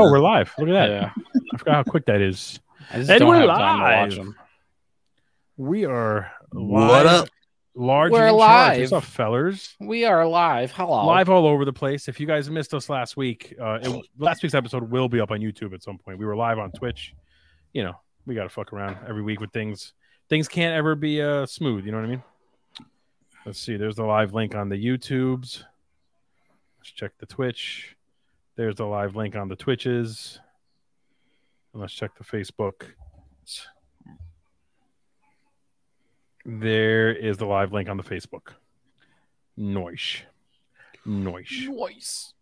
Oh, we're live. Look at that. Yeah. I forgot how quick that is. And we're have time to watch live. We are live, What up? Large We're and live. What's up, fellers? We are live. Hello. Live all over the place. If you guys missed us last week, uh, it, last week's episode will be up on YouTube at some point. We were live on Twitch. You know, we got to fuck around every week with things. Things can't ever be uh, smooth. You know what I mean? Let's see. There's the live link on the YouTubes. Let's check the Twitch. There's the live link on the Twitches. And let's check the Facebook. There is the live link on the Facebook. Noish. Noish. Noise.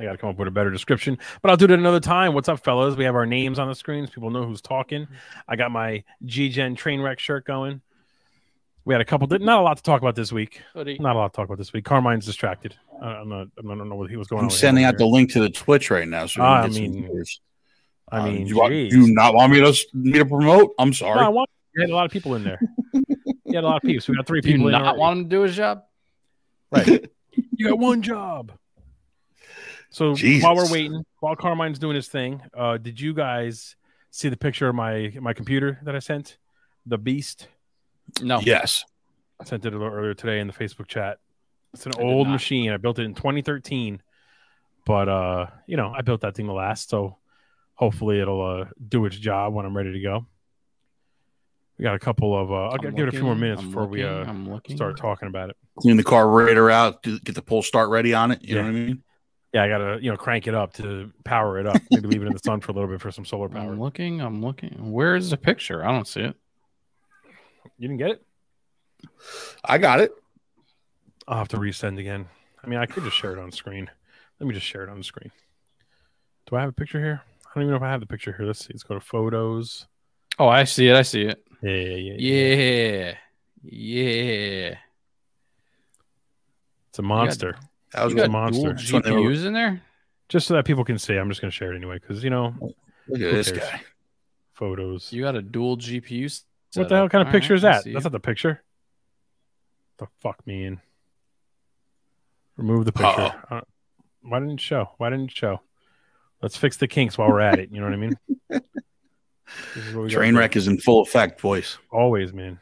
I got to come up with a better description, but I'll do it another time. What's up, fellas? We have our names on the screens. People know who's talking. I got my G Gen train wreck shirt going. We had a couple, not a lot to talk about this week. Hoodie. Not a lot to talk about this week. Carmine's distracted. Uh, I'm not, I don't know what he was going on. I'm sending over out the link to the Twitch right now. So we Ah, I mean. I Uh, mean, you, want, you not want me to me to promote? I'm sorry. No, I want, you had a lot of people in there. you had a lot of people. We got three Do you people in not already. want him to do his job? Right. you got one job. So Jesus. while we're waiting, while Carmine's doing his thing, uh, did you guys see the picture of my my computer that I sent? The Beast. No. Yes. I sent it a little earlier today in the Facebook chat. It's an I old machine. I built it in 2013, but uh, you know, I built that thing to last. So hopefully it'll uh, do its job when I'm ready to go. We got a couple of. Uh, I'll I'm give it a few more minutes I'm before we uh, I'm start talking about it. Clean the carburetor out. do- Get the pull start ready on it. You Yeah. know what I mean? Yeah, I gotta you know crank it up to power it up. Maybe leave it in the sun for a little bit for some solar power. I'm looking. I'm looking. Where is the picture? I don't see it. You didn't get it? I got it. I'll have to resend again. I mean, I could just share it on screen. Let me just share it on the screen. Do I have a picture here? I don't even know if I have the picture here. Let's see. Let's go to photos. Oh, I see it. I see it. Yeah, yeah, yeah. Yeah. Yeah. It's a monster. That was got a monster. dual So they were- GPUs in there? Just so that people can see. I'm just gonna share it anyway because you know Look at this cares? guy. photos. You got a dual GPU. What the hell kind of picture is that? That's That's not the picture. The fuck me in. Remove the picture. Uh, why didn't it show? Why didn't it show? Let's fix the kinks while we're at it. You know what I mean? This is what we gotta Train do. wreck is in full effect, boys. Always, man.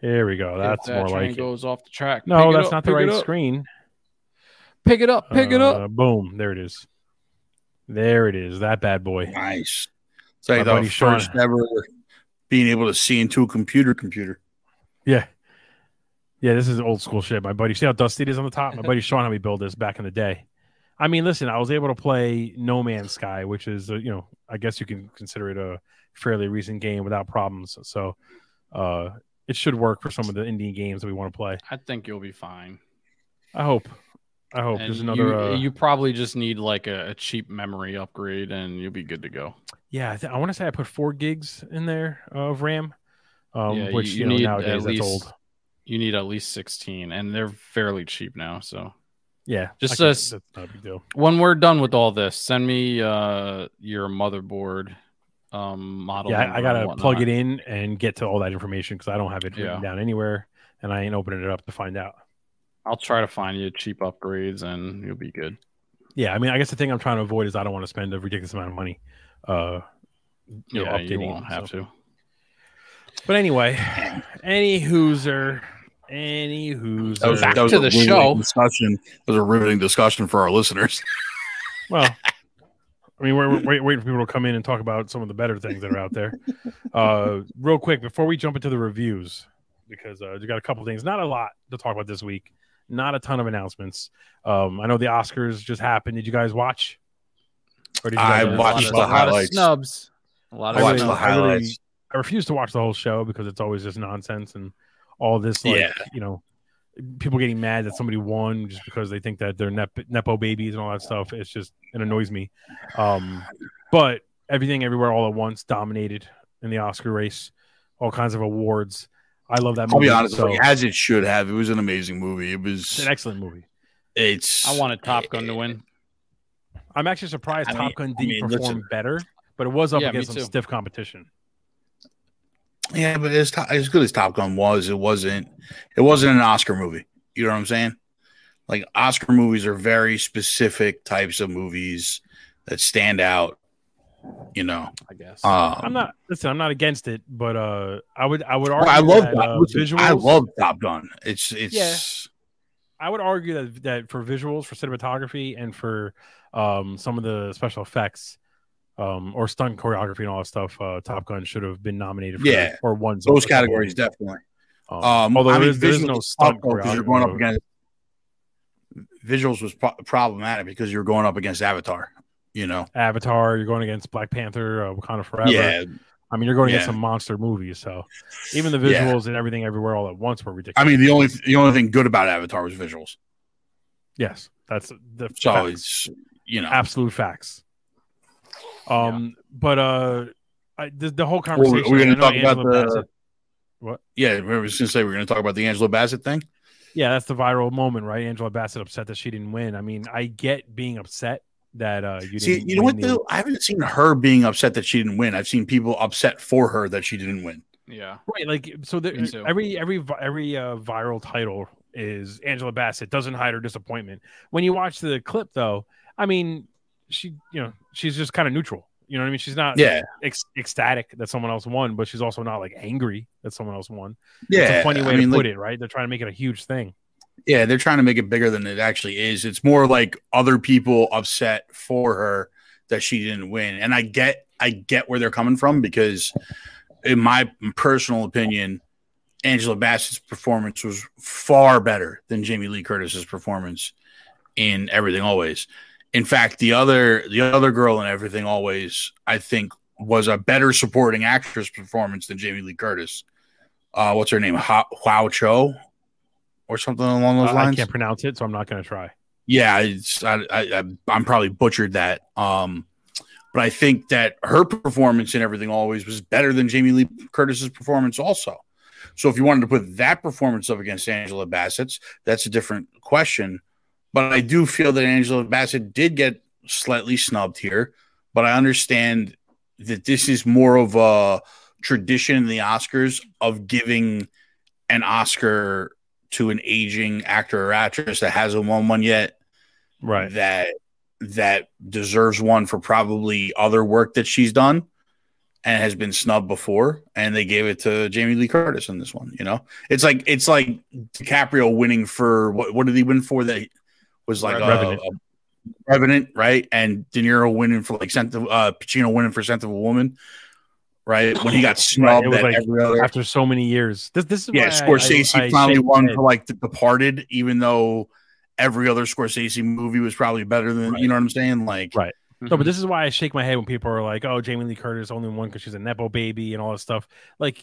Here we go. That's more like it. goes off the track. No, Pick that's up, not the right screen. Pick it up. Pick it up. Uh, Boom. There it is. There it is. That bad boy. Nice. It's like My the buddy Sean. first ever being able to see into a computer. Computer. Yeah. Yeah, this is old school shit. My buddy, see how dusty it is on the top? My buddy Sean had me build this back in the day. I mean, listen, I was able to play No Man's Sky, which is, uh, you know, I guess you can consider it a fairly recent game without problems. So uh, it should work for some of the indie games that we want to play. I think you'll be fine. I hope. I hope. And There's another. You, uh, you probably just need like a, a cheap memory upgrade, and you'll be good to go. Yeah, I, th- I want to say I put four gigs in there of RAM, um, Yeah, which you- you, know need nowadays at that's least- old. You need at least sixteen, and they're fairly cheap now. So Yeah, Just us- that's not a big deal. when we're done with all this, send me uh, your motherboard um, model. Yeah, I, I gotta plug it in and get to all that information because I don't have it written Yeah. down anywhere, and I ain't opening it up to find out. I'll try to find you cheap upgrades, and you'll be good. Yeah, I mean, I guess the thing I'm trying to avoid is I don't want to spend a ridiculous amount of money. Uh, you know, yeah, you won't have so. to. But anyway, any hooser, any hooser. That was, Back that was to the show. Discussion. That was a riveting discussion for our listeners. Well, I mean, we're, we're waiting for people to come in and talk about some of the better things that are out there. Uh, real quick, before we jump into the reviews, because uh, we got a couple things, not a lot to talk about this week, not a ton of announcements. Um, I know the Oscars just happened. Did you guys watch? Or did you I guys A uh, watched the a lot of highlights. snubs. A lot I of watched the snubs. I really- highlights. I refuse to watch the whole show because it's always just nonsense and all this, like, Yeah. you know, people getting mad that somebody won just because they think that they're nep- nepo babies and all that stuff. It's just it annoys me. Um, but everything, everywhere, all at once, dominated in the Oscar race. All kinds of awards. I love that movie. I'll be honest, so- like, as it should have. It was an amazing movie. It it's was. an excellent movie. It's. I wanted Top Gun to eh, win. I'm actually surprised I Top mean- Gun I didn't mean, perform listen. better, but it was up Yeah, against some stiff competition. Yeah, but as, to- as good as Top Gun was, it wasn't. It wasn't an Oscar movie. You know what I'm saying? Like Oscar movies are very specific types of movies that stand out. You know, I guess. um, I'm not listen. I'm not against it, but uh, I would I would well, argue I love that, uh, visuals. I love Top Gun. It's it's I would argue that that for visuals, for cinematography, and for um, some of the special effects, um, or stunt choreography and all that stuff, uh, Top Gun should have been nominated. For, Yeah. or won those something. categories definitely. Um, Um, although I mean, is, there is no was stunt tough, though, 'cause you're going up against visuals was pro- problematic because you're going up against Avatar. You know, Avatar. You're going against Black Panther, uh, Wakanda Forever. yeah. I mean, you're going against Yeah. some monster movies. So even the Yeah. visuals and everything everywhere all at once were ridiculous. I mean, the only the only thing good about Avatar was visuals. yes, that's the So facts. it's you know, absolute facts. Um, but uh, I, the, the whole Well, conversation. we're going to talk Angela about the. Bassett- What? Yeah, I was going to say we're going to talk about the Angela Bassett thing. Yeah, that's the viral moment, right? Angela Bassett upset that she didn't win. I mean, I get being upset that uh you See, didn't you know what? the- Though I haven't seen her being upset that she didn't win. I've seen people upset for her that she didn't win. yeah. right like so the, Me too. every every every uh, viral title is Angela Bassett doesn't hide her disappointment. When you watch the clip though, I mean, she you know, she's just kind of neutral. You know what I mean? She's not Yeah, ec- ecstatic that someone else won, but she's also not like angry that someone else won. yeah. it's a funny way I mean, to like, put it, right? They're trying to make it a huge thing. Yeah, they're trying to make it bigger than it actually is. It's more like other people upset for her that she didn't win. And I get I get where they're coming from because in my personal opinion, Angela Bassett's performance was far better than Jamie Lee Curtis's performance in Everything Always. In fact, the other the other girl in Everything Always, I think, was a better supporting actress performance than Jamie Lee Curtis. Uh, what's her name? Ha- Hua Cho or something along those Uh, I can't pronounce it, so I'm not going to try. Yeah, it's I I- I'm probably butchered that. Um, but I think that her performance and everything always was better than Jamie Lee Curtis's performance also. So if you wanted to put that performance up against Angela Bassett's, that's a different question. But I do feel that Angela Bassett did get slightly snubbed here. But I understand that this is more of a tradition in the Oscars of giving an Oscar to an aging actor or actress that hasn't won one yet. Right. that that deserves one for probably other work that she's done and has been snubbed before. And they gave it to Jamie Lee Curtis in this one you know? It's like it's like DiCaprio winning for what what did he win for that was like a, Revenant. a Revenant right? And De Niro winning for like Scent of, uh Pacino winning for Scent of a Woman right when he got snubbed was at like every other After so many years, this this is yeah, why I- Scorsese I- I finally shake won for like The Departed, even though every other Scorsese movie was probably better than Right. you know what I'm saying. Like, Right. Mm-hmm. No, but this is why I shake my head when people are like, "Oh, Jamie Lee Curtis only won because she's a nepo baby and all this stuff." Like,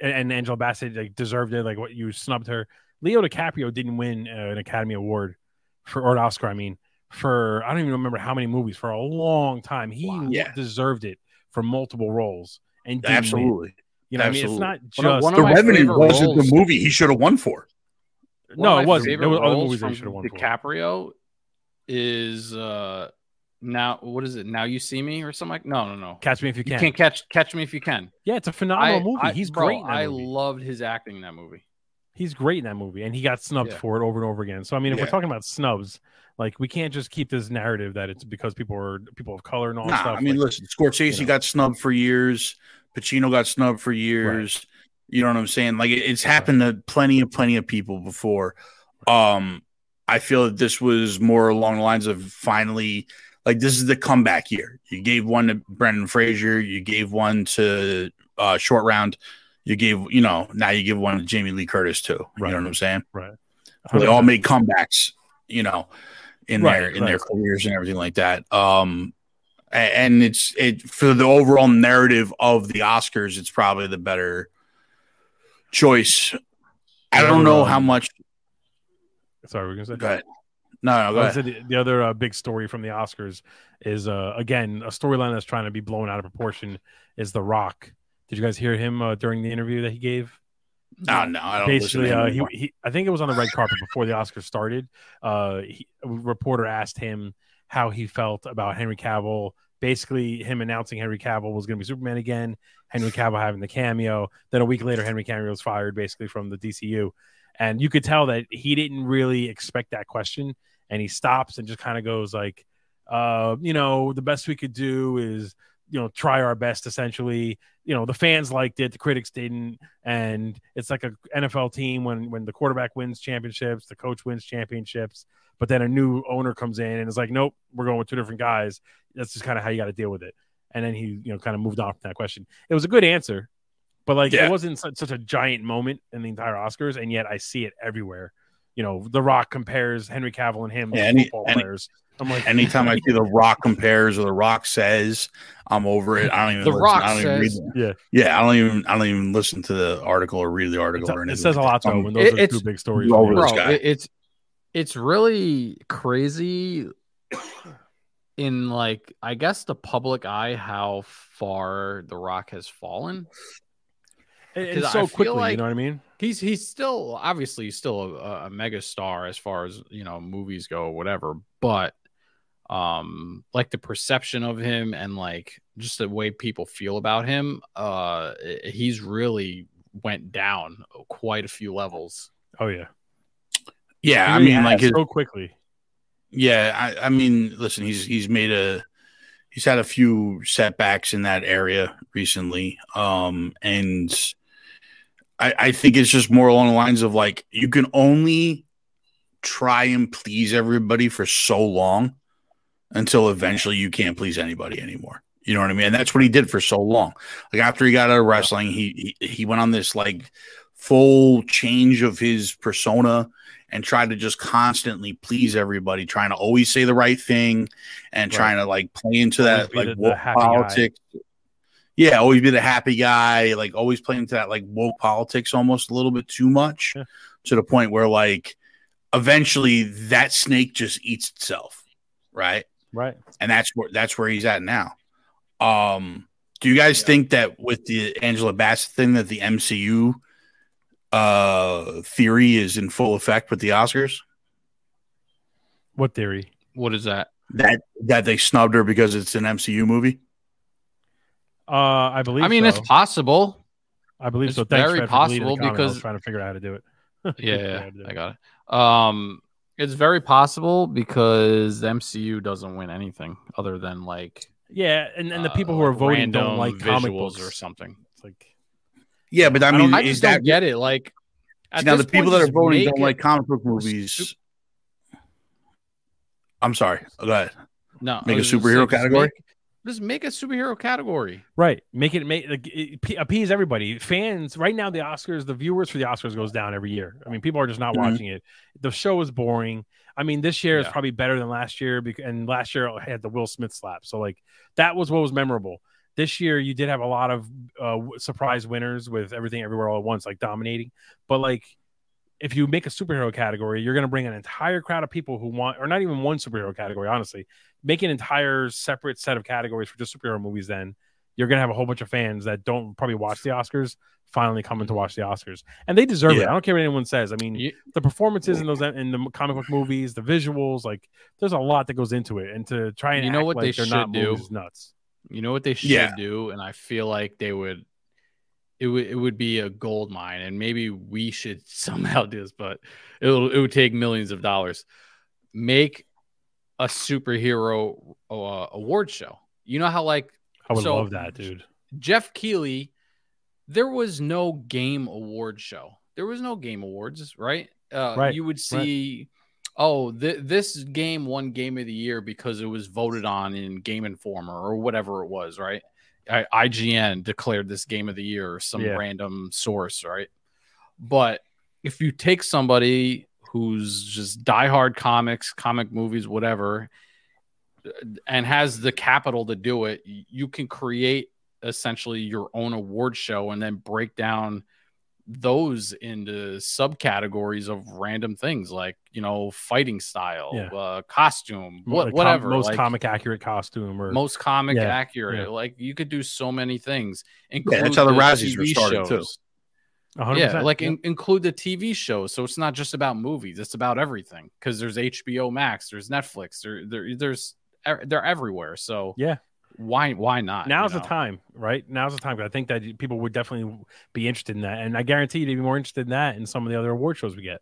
and, and Angela Bassett like deserved it. Like, what you snubbed her. Leo DiCaprio didn't win uh, an Academy Award for or an Oscar. I mean, for I don't even remember how many movies for a long time. He Yeah. deserved it for multiple roles and didn't win. absolutely, You know, what I mean, it's Absolutely. not One of- just one The Revenant wasn't roles- the movie he should have won for. One no, it wasn't. favorite There were other movies they should have won for. DiCaprio is uh now what is it? Now you see me or something like? No, no, no. Catch Me If You You Can. can't catch catch me if you can. Yeah, it's a phenomenal movie. I- He's bro, great in that I movie. loved his acting in that movie. He's great in that movie, and he got snubbed Yeah. for it over and over again. So I mean, if we're talking about snubs, like we can't just keep this narrative that it's because people are people of color and all that Nah, stuff. I mean, like, listen, Scorsese you know. got snubbed for years. Pacino got snubbed for years. You know what I'm saying? Like it- it's happened to plenty of plenty of people before. Um, I feel that this was more along the lines of finally, like this is the comeback year. You gave one to Brendan Fraser. You gave one to uh, Short Round. You gave, you know, now you give one to Jamie Lee Curtis too. Right. You know what I'm saying? right. they all made comebacks, you know, in Right, their in their careers and everything like that. Um, and it's it for the overall narrative of the Oscars, it's probably the better choice. I don't know how much. Sorry, we're gonna say. Go ahead. No, no, go ahead. the, the other uh, big story from the Oscars is uh, again a storyline that's trying to be blown out of proportion. Is The Rock? Did you guys hear him uh, during the interview that he gave? No, no, I don't basically uh, he, he, i think it was on the red carpet before the oscars started. Uh he, a reporter asked him how he felt about henry cavill. Basically him announcing henry cavill was going to be superman again henry cavill having the cameo. Then a week later henry cavill was fired basically from the dcu and you could tell that he didn't really expect that question and he stops and just kind of goes like uh, you know, the best we could do is you know try our best essentially. You know the fans liked it the critics didn't. And it's like a nfl team when when the quarterback wins championships the coach wins championships but then a new owner comes in and is like nope we're going with two different guys. That's just kind of how you got to deal with it. And then he you know kind of moved on from that question. It was a good answer but like Yeah. it wasn't such, such a giant moment in the entire oscars and yet i see it everywhere. You know the rock compares henry cavill and him to Yeah, any- football players i'm like Anytime I see the Rock compares or the Rock says, I'm over it. I don't even. The listen- Rock I don't even says- read yeah Yeah, I don't even. I don't even listen to the article or read the article It's- or it says a lot though Um, when those It- are it's- two big stories Over for this bro guy. it- it's it's really crazy in like i guess the public eye how far the rock has fallen And- and Because I so quickly, like- you know what I mean? he's he's still obviously he's still a, a mega star as far as you know movies go whatever but um like the perception of him and like just the way people feel about him uh he's really went down quite a few levels Oh yeah, yeah, He I really mean, like has, his, so quickly. yeah, I, I mean, listen, he's he's made a he's had a few setbacks in that area recently, um, and I, I think it's just more along the lines of like you can only try and please everybody for so long until eventually you can't please anybody anymore. You know what I mean? And that's what he did for so long. Like after he got out of wrestling, he he, he went on this like full change of his persona and tried to just constantly please everybody, trying to always say the right thing and Right. trying to like play into Always that like woke happy guy. politics. Yeah, always be the happy guy, like always play into that like woke politics almost a little bit too much Yeah. to the point where like eventually that snake just eats itself, right? Right. and that's where that's where he's at now. Um, do you guys Yeah. think that with the Angela Bassett thing that the MCU uh theory is in full effect with the Oscars? What theory? what is that That that they snubbed her because it's an MCU movie? Uh, I believe. i mean so. it's possible I believe it's so. Thanks, very Fred, for deleting the possible comment. I was because- trying to figure out how to do it. yeah i got it um it's very possible because the mcu doesn't win anything other than like Yeah, and, and the uh, people who are like voting don't like comic visuals books or something It's like Yeah, but I I mean, don't- I just that don't get it. Like now the people point, that are voting don't it- like comic book movies? I'm sorry. Go ahead. no make a superhero saying, category? make- Just make a superhero category. right. Make it make like, it, appease everybody. Fans right now, the Oscars, the viewers for the Oscars goes down every year. I mean, people are just not Mhm. watching it. The show is boring. I mean, this year is probably better than last year, because, and last year I had the Will Smith slap. So like that was what was memorable. This year, you did have a lot of uh, surprise winners with everything everywhere all at once, like dominating. But like, if you make a superhero category, you're going to bring an entire crowd of people who want, or not even one superhero category, honestly, make an entire separate set of categories for just superhero movies. Then you're going to have a whole bunch of fans that don't probably watch the Oscars finally coming to watch the Oscars, and they deserve it. I don't care what anyone says. I mean, You- the performances in those in the comic book movies, the visuals, like there's a lot that goes into it, and to try and You know act what like they they're not should do? is nuts. You know what they should Yeah. do, and I feel like they would. It would it would be a gold mine, and maybe we should somehow do this, but it it would take millions of dollars. Make a superhero uh, award show. You know how like I would So- love that, dude. Geoff Keighley, there was no game award show. There was no game awards, right? Uh, Right, You would see, oh, th- this game won game of the year because it was voted on in Game Informer or whatever it was, right? I- IGN declared this game of the year or some Yeah. random source, right? But if you take somebody who's just diehard comics, comic movies, whatever, and has the capital to do it, you can create essentially your own award show and then break down those into subcategories of random things like you know fighting style Yeah. uh costume Mo- what, like com- whatever most like, comic accurate costume or most comic Yeah, accurate yeah. like you could do so many things Yeah, include that's how the Razzies TV were started too. shows. 100%. Yeah, like Yep. in- include the TV shows. So it's not just about movies; it's about everything. Because there's HBO Max, there's Netflix, there, there there's they're everywhere. So Yeah. Why why not? you Now's the time, right? Now's the time. 'cause I think that people would definitely be interested in that, and I guarantee you, they'd be more interested in that in some of the other award shows we get.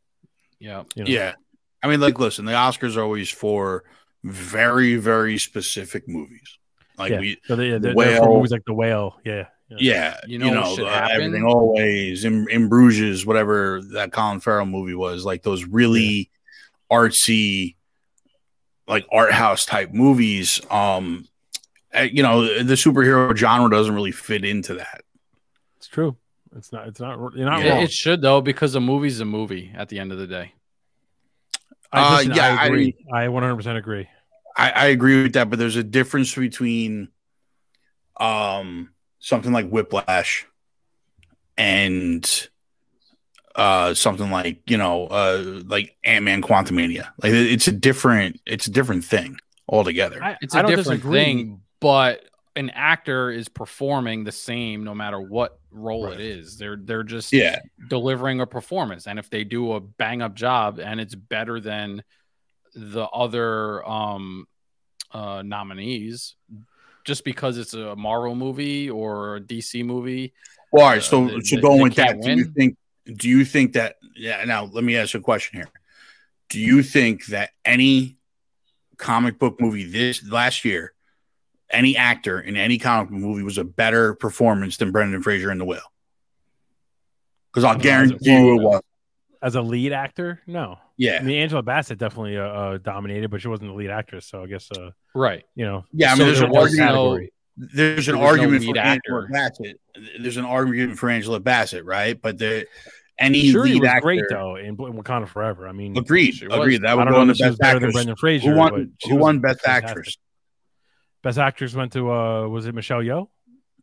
Yeah, You know? Yeah. I mean, like, listen, the Oscars are always for very very specific movies. Like Yeah. we, So they, they're, Whale. they're from movies like The Whale. Yeah. yeah. yeah, You you know know, uh, everything always in in Bruges, whatever that Colin Farrell movie was, like those really artsy, like art house type movies. Um, you know, the superhero genre doesn't really fit into that. It's true. It's not. It's not. You're not It, wrong. it should though, because a movie's a movie at the end of the day. I, Uh, listen, yeah, I agree. I 100 percent agree. I, I agree with that, but there's a difference between um something like Whiplash and uh something like you know uh like Ant-Man Quantumania. Like it's a different it's a different thing altogether. I, It's I a don't different disagree. thing, but an actor is performing the same no matter what role Right. it is. They're they're just yeah. delivering a performance, and if they do a bang up job and it's better than the other um uh nominees, just because it's a Marvel movie or a DC movie, Well, all right, Uh, so they- so going with that, can't do you think do you think that yeah, now let me ask you a question here. Do you think that any comic book movie this last year, any actor in any comic book movie was a better performance than Brendan Fraser in The Whale? Because I'll No, guarantee you it was. As a lead actor, no. Yeah, I mean, Angela Bassett definitely uh, uh, dominated, but she wasn't the lead actress. So I guess, uh, right? you know, Yeah, I So mean, there's there an argument. no- there's an there was no argument lead for Angela. Bassett. There's an argument for Angela Bassett, right? But the any Shuri lead was actor, great though in, in Wakanda Forever. I mean, agreed, agreed. That I would go know in the if she was best better than. Brendan Fraser. Who won? Who won best fantastic. actress? Best actress went to uh, was it Michelle Yeoh?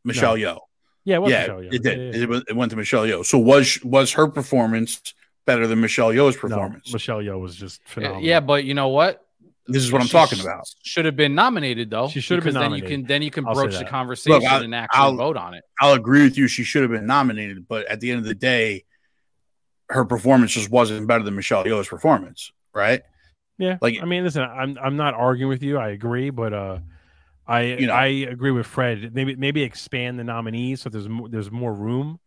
Michelle Yeoh. Yeah, it was yeah, Michelle Yeoh. it did. Yeah, yeah, It, was- it went to Michelle Yeoh. So was was her performance better than Michelle Yeoh's No, performance? Michelle Yeoh was just phenomenal. Yeah, but you know what? this is what I'm She talking about. Should have been nominated though. She should have been because then nominated. you can then you can I'll broach the that. conversation I'll- and actually I'll- vote on it. I'll agree with you. She should have been nominated, but at the end of the day, her performance just wasn't better than Michelle Yeoh's performance, right? Yeah, Like- I mean, listen, I'm I'm not arguing with you. I agree, but uh, I You know. I agree with Fred. Maybe maybe expand the nominees so there's more, there's more room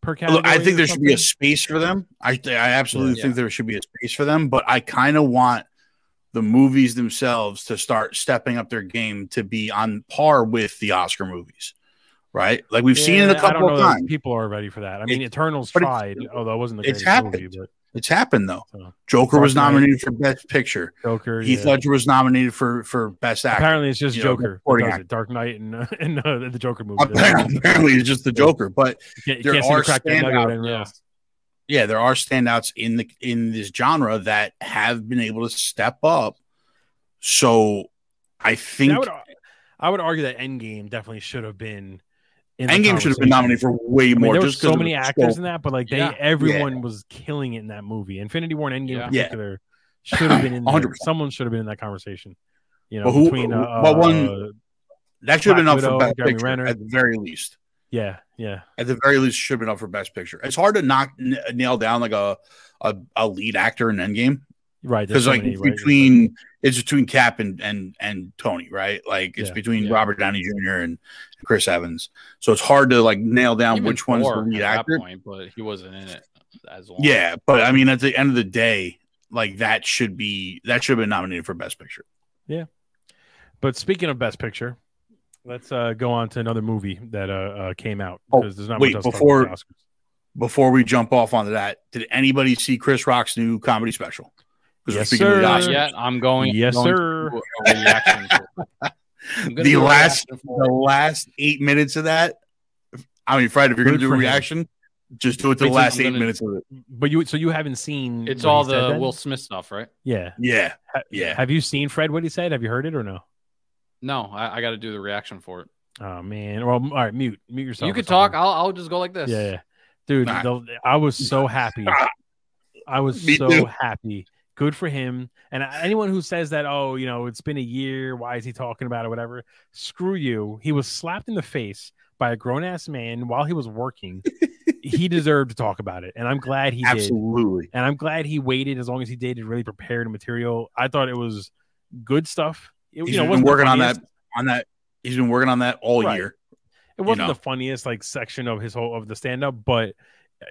per Look. I think or there should be a space for them. I th- I absolutely Yeah. think there should be a space for them, but I kind of want the movies themselves to start stepping up their game to be on par with the Oscar movies, right? Like we've seen it a a I couple don't of know that times. People are ready for that. I mean, It- Eternals but it's- tried, although it wasn't the it's greatest movie, happened. but It's happened though. So, Joker was nominated for Best Picture. Joker. Heath yeah. Ledger was nominated for for Best Actor. Apparently, it's just you Joker. that supporting does actor. it. Dark Knight and uh, and uh, the Joker movie. Apparently, apparently it's just the Joker, but You can't, you there are to crack that nugget standouts, yeah. yeah, there are standouts in the in this genre that have been able to step up. So I think I would, I would argue that Endgame definitely should have been. In Endgame should have been nominated for way I mean, more. there were so many actors scope. in that, but like they, Yeah. everyone was killing it in that movie. Infinity War and Endgame Yeah. in Yeah. particular should have been in there. 100%. Someone should have been in that conversation. You know, But who- between uh, what one- uh, That should have been Black up for Best Jeremy Picture Renner. at the very least. yeah, yeah, At the very least, should have been up for Best Picture. It's hard to knock n- nail down like a a, a lead actor in Endgame right. there's because so like many, it's right? between it's between Cap and and and Tony, right? Like it's Yeah. between Yeah. Robert Downey Jr. and Chris Evans. So it's hard to like nail down Even which one's the Thor lead at actor. that point, but he wasn't in it as long. Yeah, but I mean, at the end of the day, like that should be that should have been nominated for Best Picture. Yeah, but speaking of Best Picture, let's uh, go on to another movie that uh, uh, came out Oh, there's not wait, much else to talk before- about the Oscars. Before we jump off onto that, did anybody see Chris Rock's new comedy special? Because Yes, we're speaking of the sir. Not yet. I'm going. Yes, going sir. to do a reaction for it. I'm gonna The last the last eight minutes of that. I mean, Fred, if you're gonna do a for him. reaction, just do it to the Wait, last eight gonna- minutes of it. But you, so you haven't seen? It's all the? Will Smith stuff, right? Yeah, Yeah, yeah. Have you seen Fred? What he said? Have you heard it or no? No, I, I got to do the reaction for it. Oh man. Well, all right, mute, mute yourself. you or could talk. I'll, I'll just go like this. Yeah, yeah. dude. Nah. the- I was so happy. I was Me so too. happy. Good for him. And anyone who says that, oh, you know, it's been a year. Why is he talking about it? Whatever. Screw you. He was slapped in the face by a grown ass man while he was working. he deserved to talk about it, and I'm glad he did. Absolutely. And I'm glad he waited as long as he did to really prepare the material. I thought it was good stuff. It, He's you know, been working on that on that. He's been working on that all Right. year. It wasn't know. the funniest like section of his whole of the stand up, but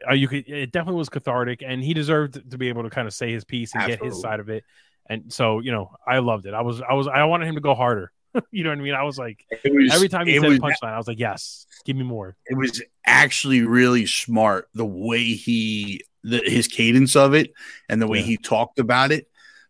Uh, you could it definitely was cathartic, and he deserved to be able to kind of say his piece and get his side of it. And so, you know, I loved it. I was, I was, I wanted him to go harder. you know what I mean? I was like, was every time he said was, punchline, I was like, yes, give me more. it was actually really smart the way he the, his cadence of it and the way Yeah. he talked about it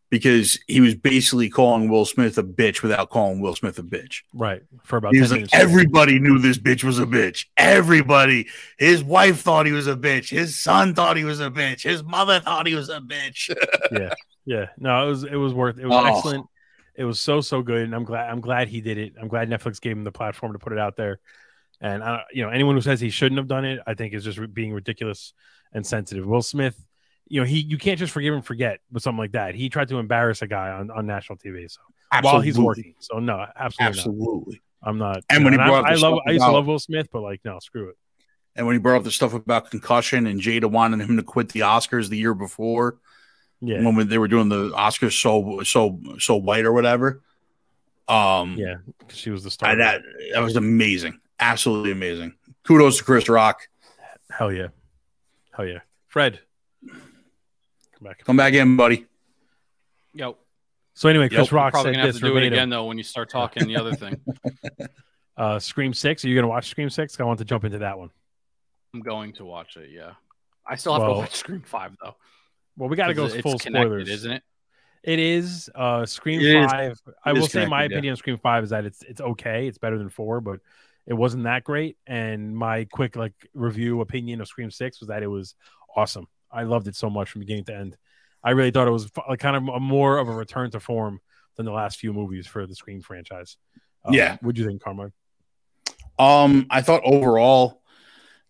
because he was basically calling Will Smith a bitch without calling Will Smith a bitch. Right. For about He 10 was like, everybody knew this bitch was a bitch. Everybody. His wife thought he was a bitch. His son thought he was a bitch. His mother thought he was a bitch. yeah. Yeah. No, it was, it was worth, it was Oh. excellent. It was so, so good. And I'm glad, I'm glad he did it. I'm glad Netflix gave him the platform to put it out there. And, uh, you know, anyone who says he shouldn't have done it, I think is just being ridiculous and sensitive. Will Smith, you know, he, you can't just forgive and forget with something like that. He tried to embarrass a guy on, on national TV. So while he's working. So no, absolutely, not. Absolutely. I'm not. And you when know, he brought I, up I love, stuff I used to about- love Will Smith, but like, no, screw it. And when he brought up the stuff about concussion and Jada wanted him to quit the Oscars the year before, Yeah. when they were doing the Oscars so so so white or whatever. Um yeah, She was the star. I, that that was amazing. Absolutely amazing. Kudos to Chris Rock. Hell yeah. Hell yeah. Fred. Come back. Come back in, buddy. Yo, So anyway, Chris Yep, we're Rock probably said gonna have this to do it again though when you start talking the other thing. Uh, Scream Six. Are you gonna watch Scream Six? I want to jump into that one. I'm going to watch it. Yeah, I still have Well, to watch Scream Five though. Well, we got to go It's full connected, spoilers, isn't it? It is. Uh, Scream It is. Five. I will say my connected, yeah. opinion on Scream Five is that it's it's okay. It's better than four, but it wasn't that great. And my quick like review opinion of Scream Six was that it was awesome. I loved it so much from beginning to end. I really thought it was like kind of a more of a return to form than the last few movies for the Scream franchise. Uh, Yeah. what do you think, Carmine Um, I thought overall,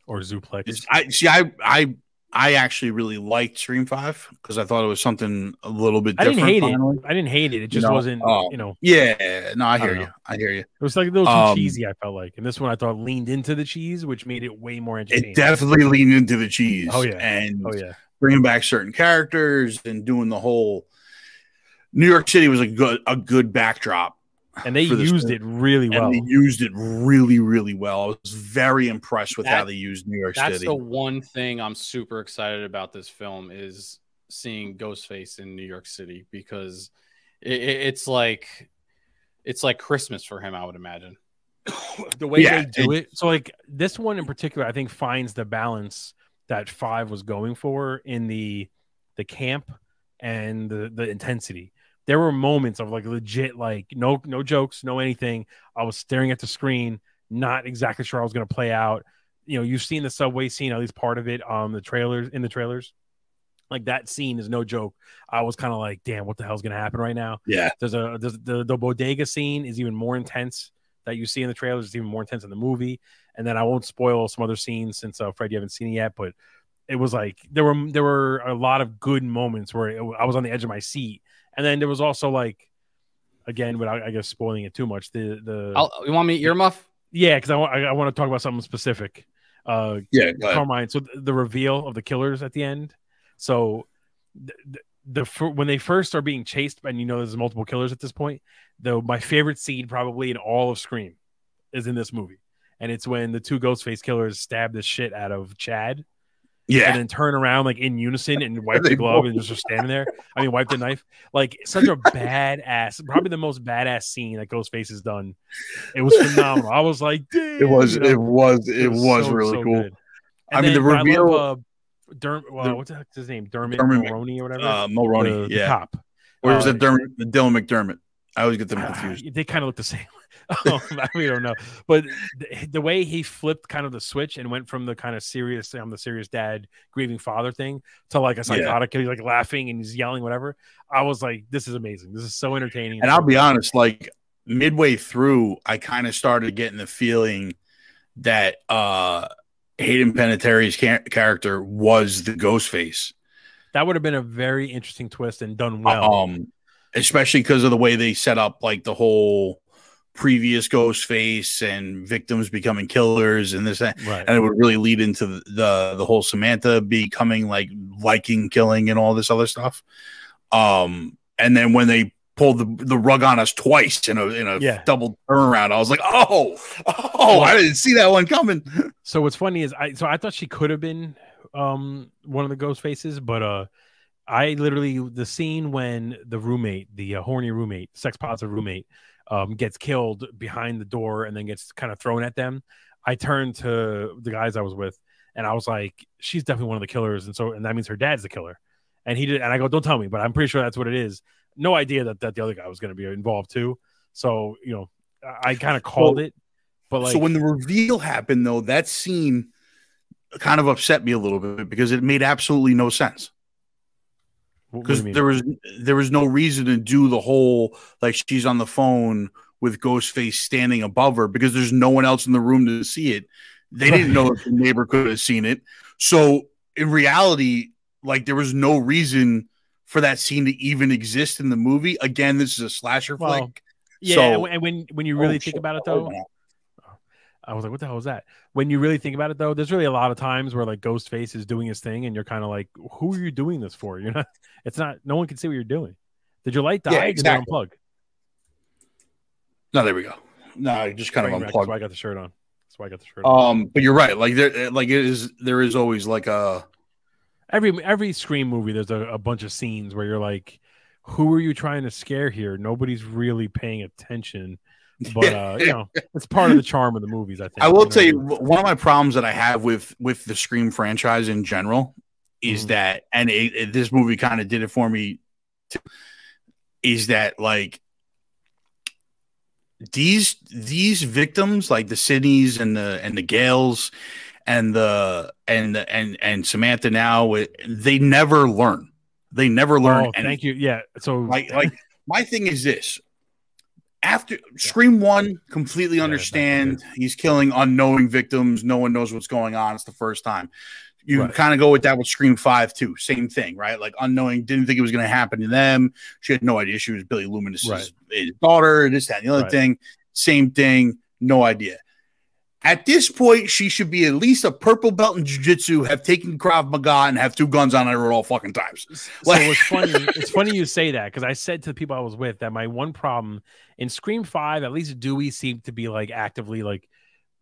or Zooplex? it's- I see. I I I actually really liked Scream Five because I thought it was something a little bit I didn't hate finally. it. I didn't hate it. It just know, wasn't. oh. You know, Yeah, no, I I hear don't you. I hear you. it was like a little too Um, cheesy. I felt like, and this one I thought leaned into the cheese, which made it way more entertaining. It definitely leaned into the cheese. Oh, yeah. and oh yeah, bringing back certain characters and doing the whole. New York City was a good a good backdrop, and they used it really well. and they used it really really well. I was very impressed with how they used New York That's City. the one thing I'm super excited about this film is seeing Ghostface in New York City because it, it- it's like it's like Christmas for him. I would imagine. the way Yeah, they do it. So like this one in particular, I think finds the balance that five was going for in the the camp and the the intensity. There were moments of like legit like no no jokes, no anything. I was staring at the screen, not exactly sure I was going to play out. You know, you've seen the subway scene, at least part of it, on the trailers in the trailers. Like that scene is no joke. I was kind of like, damn, what the hell's going to happen right now? yeah, There's a there's, the the bodega scene is even more intense that you see in the trailers. It's even more intense in the movie. And then I won't spoil some other scenes since uh, Fred, you haven't seen it yet, but it was like there were there were a lot of good moments where it, I was on the edge of my seat. And then there was also like, again, without I guess spoiling it too much, the the I'll, you want me earmuff? yeah, because I want I, I want to talk about something specific. Uh, yeah. go ahead. Carmine. So th- the reveal of the killers at the end. So the, the, the when they first are being chased, and you know there's multiple killers at this point. Though my favorite scene probably in all of Scream is in this movie, and it's when the two Ghostface killers stab the shit out of Chad, Yeah, and then turn around like in unison and wipe the glove and just standing there. I mean, wipe the knife. Like such a badass, probably the most badass scene that Ghostface has done. It was phenomenal. I was like, Damn, it was. you know? It was. It, was, so, really so cool. I mean, the reveal- love, uh, Derm, well, the- what's the heck's his name? Dermot, Dermot Mulroney or whatever. Uh, Mulroney. the, the yeah, cop. or is Uh, it Dermot, Dylan McDermott? I always get them Ah, confused. they kind of look the same. um, I really don't know, but the, the way he flipped kind of the switch and went from the kind of serious, I'm the serious dad, grieving father thing to like a psychotic, he's like laughing and he's yelling, whatever. I was like, this is amazing. This is so entertaining. And I'll be honest, like midway through, I kind of started getting the feeling that uh Hayden Panettiere's ca- character was the Ghostface. that would have been a very interesting twist and done well. um, especially because of the way they set up like the whole previous Ghostface and victims becoming killers and this that. right. and it would really lead into the, the the whole Samantha becoming like Viking killing and all this other stuff. Um, and then when they pulled the, the rug on us twice in a in a Yeah. double turnaround, I was like, oh, oh, I didn't see that one coming. So what's funny is I so I thought she could have been um one of the ghost faces, but uh I literally the scene when the roommate, the uh, horny roommate, sex positive roommate, um, gets killed behind the door and then gets kind of thrown at them. I turned to the guys I was with and I was like, she's definitely one of the killers, and so and that means her dad's the killer. And he did, and I go, don't tell me, but I'm pretty sure that's what it is. No idea that that the other guy was going to be involved too. So you know, I, I kind of called So- it, but like, so when the reveal happened, though, that scene kind of upset me a little bit because it made absolutely no sense. what- what do you Because there was there was no reason to do the whole like she's on the phone with Ghostface standing above her because there's no one else in the room to see it. They didn't know if the neighbor could have seen it. So in reality, like there was no reason for that scene to even exist in the movie. Again, this is a slasher Well, flick. yeah, so- and when- when you really Oh, think about it oh, though, on. I was like, what the hell is that? When you really think about it though, there's really a lot of times where like Ghostface is doing his thing, and you're kind of like, who are you doing this for? You're not. It's not. No one can see what you're doing. Did your light die? Yeah, exactly. unplug? No, there we go. No, I just kind of wreck, That's why I got the shirt on. That's why I got the shirt on. Um, but you're right. Like there, like it is. There is always like a every every Scream movie, there's a, a bunch of scenes where you're like, who are you trying to scare here? Nobody's really paying attention. But uh, you know, it's part of the charm of the movies. I think. I will know tell you one of my problems that I have with with the Scream franchise in general is Mhm. that, and it, it- this movie kind of did it for me. Too, is that like these these victims, like the Sidneys and the and the Gales and the and the, and and Samantha now, they never learn. They never learn. Oh, thank you. Yeah. So like like my thing is this after scream one completely understand he's killing unknowing victims. No one knows what's going on. It's the first time. You Right. kind of go with that with scream five too. Same thing right? Like unknowing didn't think it was going to happen to them. She had no idea she was billy Loomis's Right. daughter this that and the other Right. thing. Same thing no idea at this point, she should be at least a purple belt in jiu-jitsu, have taken Krav Maga, and have two guns on her at all fucking times. So it's funny. It's funny you say that because I said to the people I was with that my one problem in Scream Five, at least Dewey seemed to be like actively like,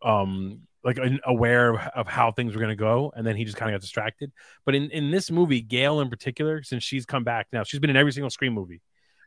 um, like aware of, of how things were gonna go, and then he just kind of got distracted. But in in this movie, Gail in particular, since she's come back now, she's been in every single Scream movie,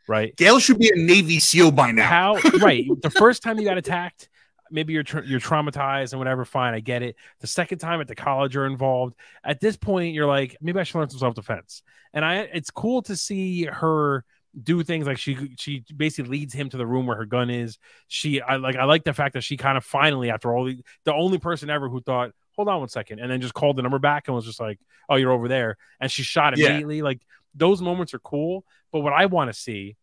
right? Gail should be a Navy SEAL by now. How right? The first time you got attacked, maybe you're tra- you're traumatized and whatever. Fine, I get it. The second time at the college you're involved. At this point, you're like, maybe I should learn some self defense. And I, it's cool to see her do things like she she basically leads him to the room where her gun is. She I like I like the fact that she kind of finally after all the the only person ever who thought hold on one second and then just called the number back and was just like oh you're over there and she shot Yeah. immediately like those moments are cool but what I want to see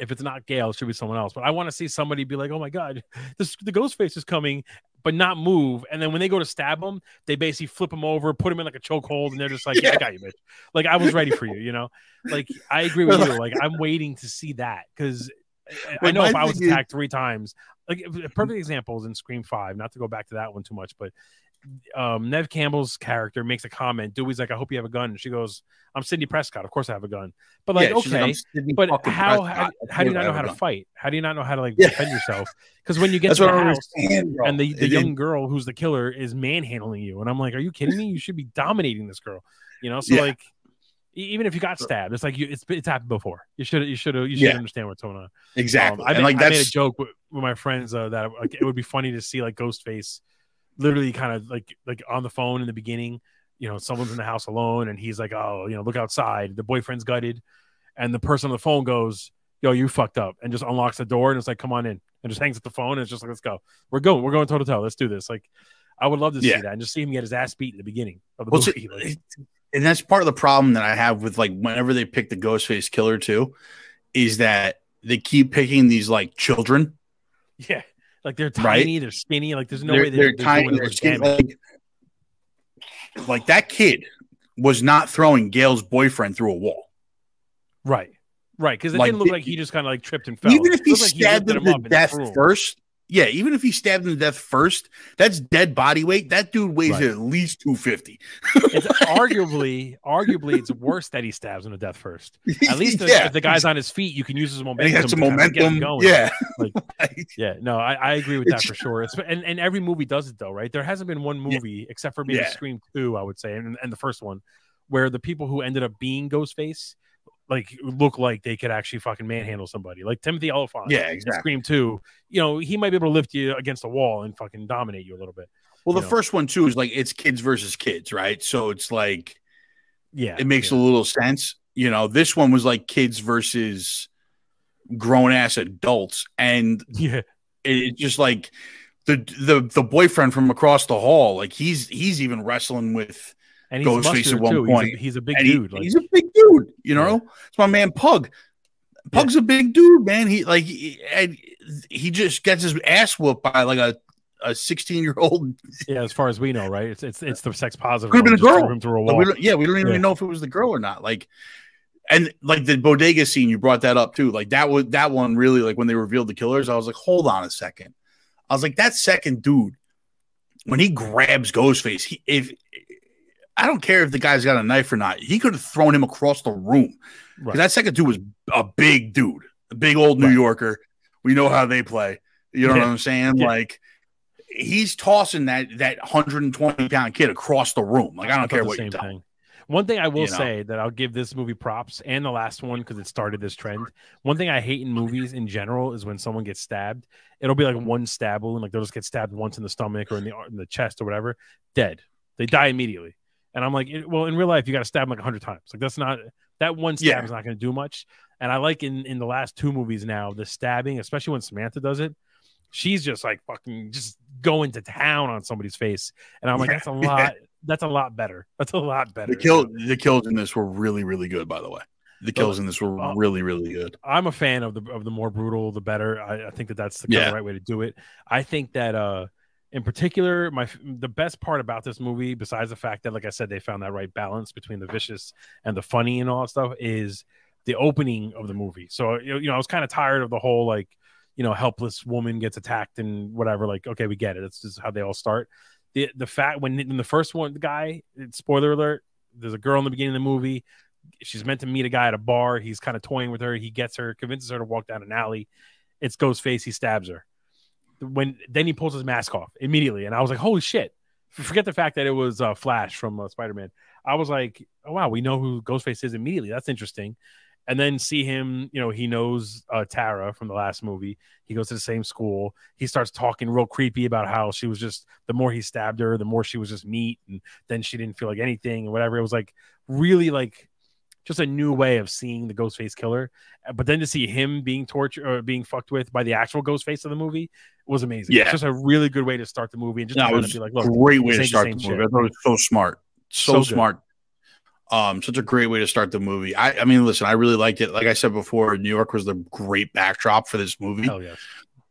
if it's not Gail, it should be someone else. But I want to see somebody be like, "Oh my god, this the ghost face is coming," but not move. And then when they go to stab him, they basically flip him over, put him in like a chokehold, and they're just like, "Yeah, I got you, bitch." Like I was ready for you, you know. Like I agree with you. Like I'm waiting to see that because eh, I know if I was thing is- attacked three times, like perfect example is in Scream Five. Not to go back to that one too much, but um, Neve Campbell's character makes a comment. Dewey's like, "I hope you have a gun," and she goes, "I'm Sidney Prescott. Of course I have a gun." But like, Yeah, okay, I'm but how how, how do you not know how to fight? How do you not know how to like Yeah. defend yourself? Because when you get That's to the house and the, the young girl who's the killer is manhandling you, and I'm like, are you kidding me? You should be dominating this girl. You know, so Yeah. like. Even if you got stabbed, it's like you, it's it's happened before. You should you should you should Yeah. understand what's going on. exactly. Um, I, made, like I made a joke with, with my friends uh, that like, it would be funny to see like Ghostface, literally kind of like like on the phone in the beginning. You know, someone's in the house alone, and he's like, "Oh, you know, look outside." The boyfriend's gutted, and the person on the phone goes, "Yo, you fucked up," and just unlocks the door, and it's like, "Come on in," and just hangs up the phone, and it's just like, "Let's go. We're going. We're going toe to toe. Let's do this." Like, I would love to see that and just see him get his ass beat in the beginning of the well, so- movie. Like, and that's part of the problem that I have with like whenever they pick the Ghostface killer too, is that they keep picking these like children. yeah, like they're Right. tiny, they're skinny. Like, there's no they're way they're, they're tiny. They're skinny, like, like that kid was not throwing Gail's boyfriend through a wall. Right. Right. Because it Like, didn't look it- like he just kind of like tripped and fell. Even if he looked like stabbed him to and death him. first, yeah, even if he stabbed him to death first, that's dead body weight. That dude weighs Right. at least two fifty. It's arguably, arguably, it's worse that he stabs him to death first. At least if, if the guy's on his feet, you can use his and momentum. he some to kind of get him momentum. going. Yeah, Like- yeah. No, I, I agree with that It's- for sure. It's, and and every movie does it though, right? There hasn't been one movie except for maybe Yeah. Scream Two, I would say, and, and the first one, where the people who ended up being Ghostface like look like they could actually fucking manhandle somebody. Like Timothy Olyphant, Yeah, exactly. Scream Two. You know, he might be able to lift you against the wall and fucking dominate you a little bit. Well, the know. first one too is like it's kids versus kids, right? So it's like Yeah, it makes yeah. a little sense. You know, this one was like kids versus grown ass adults, and yeah, it- it's just like the the the boyfriend from across the hall, like he's he's even wrestling with, and he's Ghostface at one too. He's a- He's a, big he- dude. like, he's a big dude. You know, it's my man Pug. Pug's a big dude, man. He like he, and he just gets his ass whooped by like a a sixteen year old. yeah, as far as we know, right? It's it's it's the sex positive. Could've been a girl. him through a Like, wall. we yeah, we don't even Yeah. know if it was the girl or not. Like, and like the bodega scene, you brought that up too. Like that was that one really like when they revealed the killers. I was like, hold on a second. I was like, that second dude when he grabs Ghostface, he if I don't care if the guy's got a knife or not, he could have thrown him across the room. Right. That second dude was a big dude, a big old New Right. Yorker. We know how they play. You know Yeah. what I'm saying? Yeah. Like he's tossing that that 120 pound kid across the room. Like I don't thought care what you same tell. thing. One thing I will You know? say that I'll give this movie props and the last one because it started this trend. One thing I hate in movies in general is when someone gets stabbed. It'll be like one stab wound, like they'll just get stabbed once in the stomach or in the in the chest or whatever, dead. They die immediately. And I'm like, well, in real life, you got to stab them like hundred times. Like that's not that one stab Yeah. is not going to do much. And I like in in the last two movies now the stabbing, especially when Samantha does it. She's just like fucking just going to town on somebody's face, and I'm like, that's a lot. That's a lot better. That's a lot better. The kill the kills in this were really really good. By the way, the kills in this were uh, really really good. I'm a fan of the of the more brutal, the better. I, I think that that's the, Yeah. right way to do it. I think that uh, in particular, my the best part about this movie, besides the fact that, like I said, they found that right balance between the vicious and the funny and all that stuff, is the opening of the movie. So you know, I was kind of tired of the whole like, you know, helpless woman gets attacked and whatever. Like, okay, we get it. That's just how they all start. The the fact when in the first one, the guy, spoiler alert, there's a girl in the beginning of the movie she's meant to meet a guy at a bar. He's kind of toying with her. He gets her, convinces her to walk down an alley. It's Ghostface. He stabs her. When then he pulls his mask off immediately, and I was like, "Holy shit!" Forget the fact that it was uh, Flash from uh, Spider Man. I was like, "Oh wow, we know who Ghostface is immediately. That's interesting." And then see him, you know, he knows uh, Tara from the last movie. He goes to the same school. He starts talking real creepy about how she was just the more he stabbed her, the more she was just meat, and then she didn't feel like anything and whatever. It was like really like just a new way of seeing the Ghostface killer. Uh, But then to see him being tortured or being fucked with by the actual Ghostface of the movie was amazing. Yeah. It's just a really good way to start the movie and just No, to it was of be like, look, great way to ain't the start the movie. shit. I thought it was so smart, so, So smart. Um, such a great way to start the movie. I, I mean, listen, I really liked it. Like I said before, New York was the great backdrop for this movie. hell yes.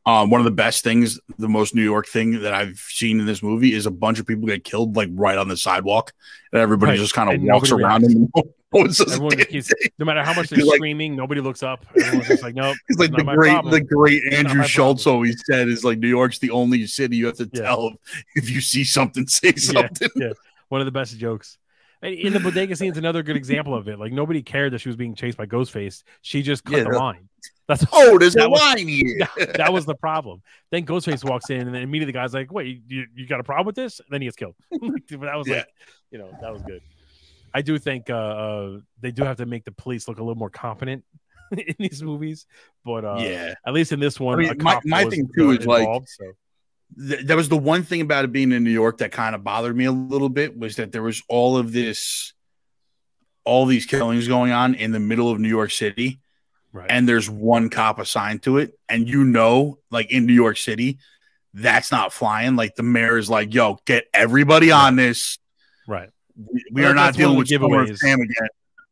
Um, one of the best things, the most New York thing that I've seen in this movie is a bunch of people get killed like right on the sidewalk, and everybody Right. just kind of walks around reacts. and no one says a Everyone just keeps, no matter how much they're like- screaming, nobody looks up. Everyone's just like, nope. It's like the great, problem. the great Andrew Schulz always said is like New York's the only city you have to Yeah. tell if you see something, say Yeah. something. One of the best jokes. In the bodega scene is another good example of it. Like nobody cared that she was being chased by Ghostface. She just cut Yeah, the line. That's Oh, there's That a was- line here. that was the problem. Then Ghostface walks in, and then immediately the guy's like, "Wait, you, you got a problem with this?" And then he gets killed. But that was Yeah. like, you know, that was good. I do think uh, uh, they do have to make the police look a little more competent in these movies, but uh, yeah. at least in this one, I mean, my- my thing, too, uh, is, like, so. Th- that was the one thing about it being in New York that kind of bothered me a little bit was that there was all of this, all these killings going on in the middle of New York City, right, and there's one cop assigned to it, and you know, like in New York City, that's not flying. Like the mayor is like, "Yo, get everybody on this. right. We, we are not dealing with giveaways. Sam again."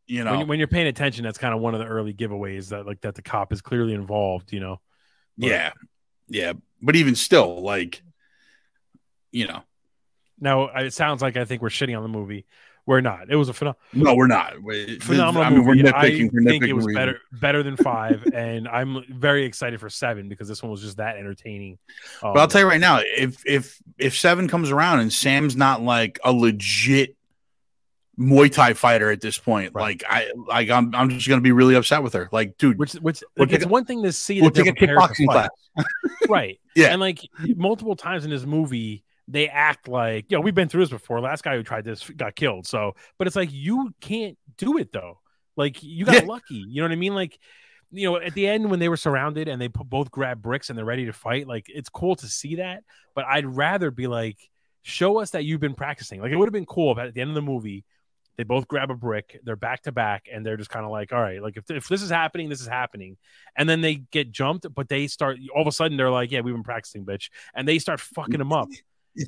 You know, When, when you're paying attention, that's kind of one of the early giveaways that like that the cop is clearly involved. You know, But- yeah, yeah, but even still, like, you know, now it sounds like I think we're shitting on the movie. We're not. It was a phenomenal. no, we're not. We- phenomenal I mean, movie. we're I think it was reasons. better better than five, and I'm very excited for seven because this one was just that entertaining. Um, But I'll tell you right now, if if if seven comes around and Sam's not like a legit Muay Thai fighter at this point, Right. like I like I'm I'm just gonna be really upset with her. Like, dude, which which We'll like, it's a- one thing to see we'll that take a kickboxing class. right? Yeah. and like multiple times in this movie, they act like, yo, we've been through this before. Last guy who tried this got killed. So, but it's like you can't do it though. Like you got Yeah. lucky. You know what I mean? Like, you know, at the end when they were surrounded and they both grab bricks and they're ready to fight, like it's cool to see that. But I'd rather be like, show us that you've been practicing. Like it would have been cool if at the end of the movie they both grab a brick, they're back to back, and they're just kind of like, all right, like if, if this is happening, this is happening. And then they get jumped, but they start all of a sudden they're like, yeah, we've been practicing, bitch. And they start fucking them up.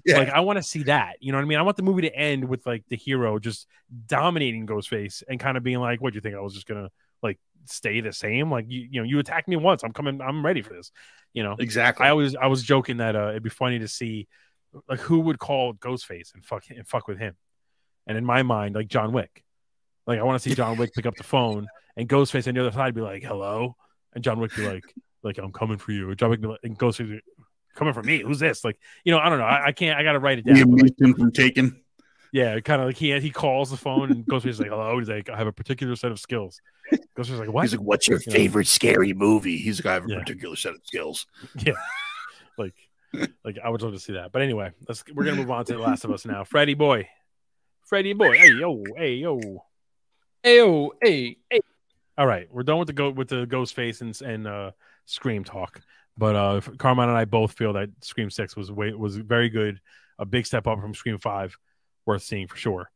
Yeah. Like I want to see that. You know what I mean? I want the movie to end with like the hero just dominating Ghostface and kind of being like, "What do you think? I was just gonna like stay the same? Like you, you know, you attacked me once. I'm coming. I'm ready for this. You know." exactly. I always I was joking that uh, it'd be funny to see like who would call Ghostface and fuck and fuck with him. And in my mind, like John Wick. Like I want to see John Wick pick up the phone and Ghostface on the other side be like, "Hello," and John Wick be like, "Like I'm coming for you." And John Wick be like, and Ghostface be, coming for me. Who's this? Like you know, I don't know. I, I can't. I got to write it down. Liam but, like, Neeson from Taken. yeah, kind of like he he calls the phone and Ghostface is like, "Hello." He's like, "I have a particular set of skills." Ghostface is like, "What?" He's like, "What's your Yeah. favorite scary movie?" He's like, "I have a Yeah. particular set of skills." Yeah, like like I would love to see that. But anyway, let's we're gonna move on to The Last of Us now. Freddie boy. Freddie boy. Hey yo, hey yo. hey yo, hey, hey. All right, we're done with the go with the ghost face and and uh scream talk. But uh Carmine and I both feel that Scream Six was way was very good, a big step up from Scream Five, worth seeing for sure.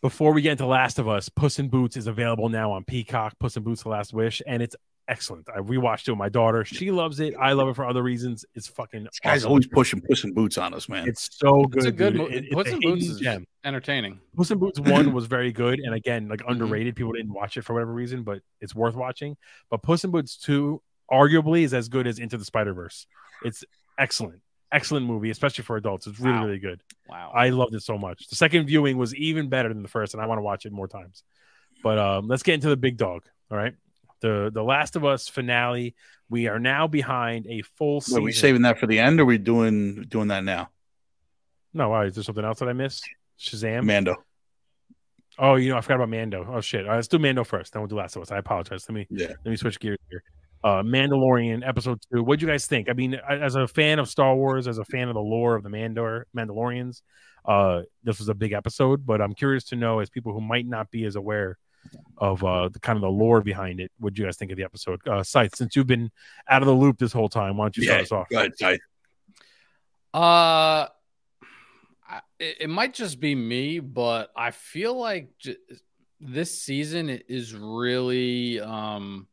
Before we get into Last of Us, Puss in Boots is available now on Peacock. Puss in Boots: The Last Wish, and it's excellent. I rewatched it with my daughter. She loves it. I love it for other reasons. It's fucking. This guy's awesome. always pushing Puss in Boots on us, man. It's so good. It's a good dude. movie. It- Puss a in Boots hidden is gem. entertaining. Puss in Boots one was very good, and again, like Mm-hmm. underrated. People didn't watch it for whatever reason, but it's worth watching. But Puss in Boots two, arguably, is as good as Into the Spider Verse. It's excellent, excellent movie, especially for adults. It's really, Wow. really good. Wow. I loved it so much. The second viewing was even better than the first, and I want to watch it more times. But um, let's get into the big dog. All right, the the Last of Us finale. We are now behind a full Are we saving that for the end? Or are we doing doing that now? no, why is there something else that I missed? Shazam. Mando. Oh, you know, I forgot about Mando. Oh shit. All right, let's do Mando first. Then we'll do Last of Us. I apologize. Let me Yeah. let me switch gears here. Uh, Mandalorian episode two. What do you guys think? I mean, as a fan of Star Wars, as a fan of the lore of the Mandor Mandalorians, uh, this was a big episode. But I'm curious to know, as people who might not be as aware of uh, the kind of the lore behind it, what do you guys think of the episode? Uh, Scythe, since you've been out of the loop this whole time, why don't you start Yeah. us off? Go ahead, Ty. Uh, it, it might just be me, but I feel like j- this season is really um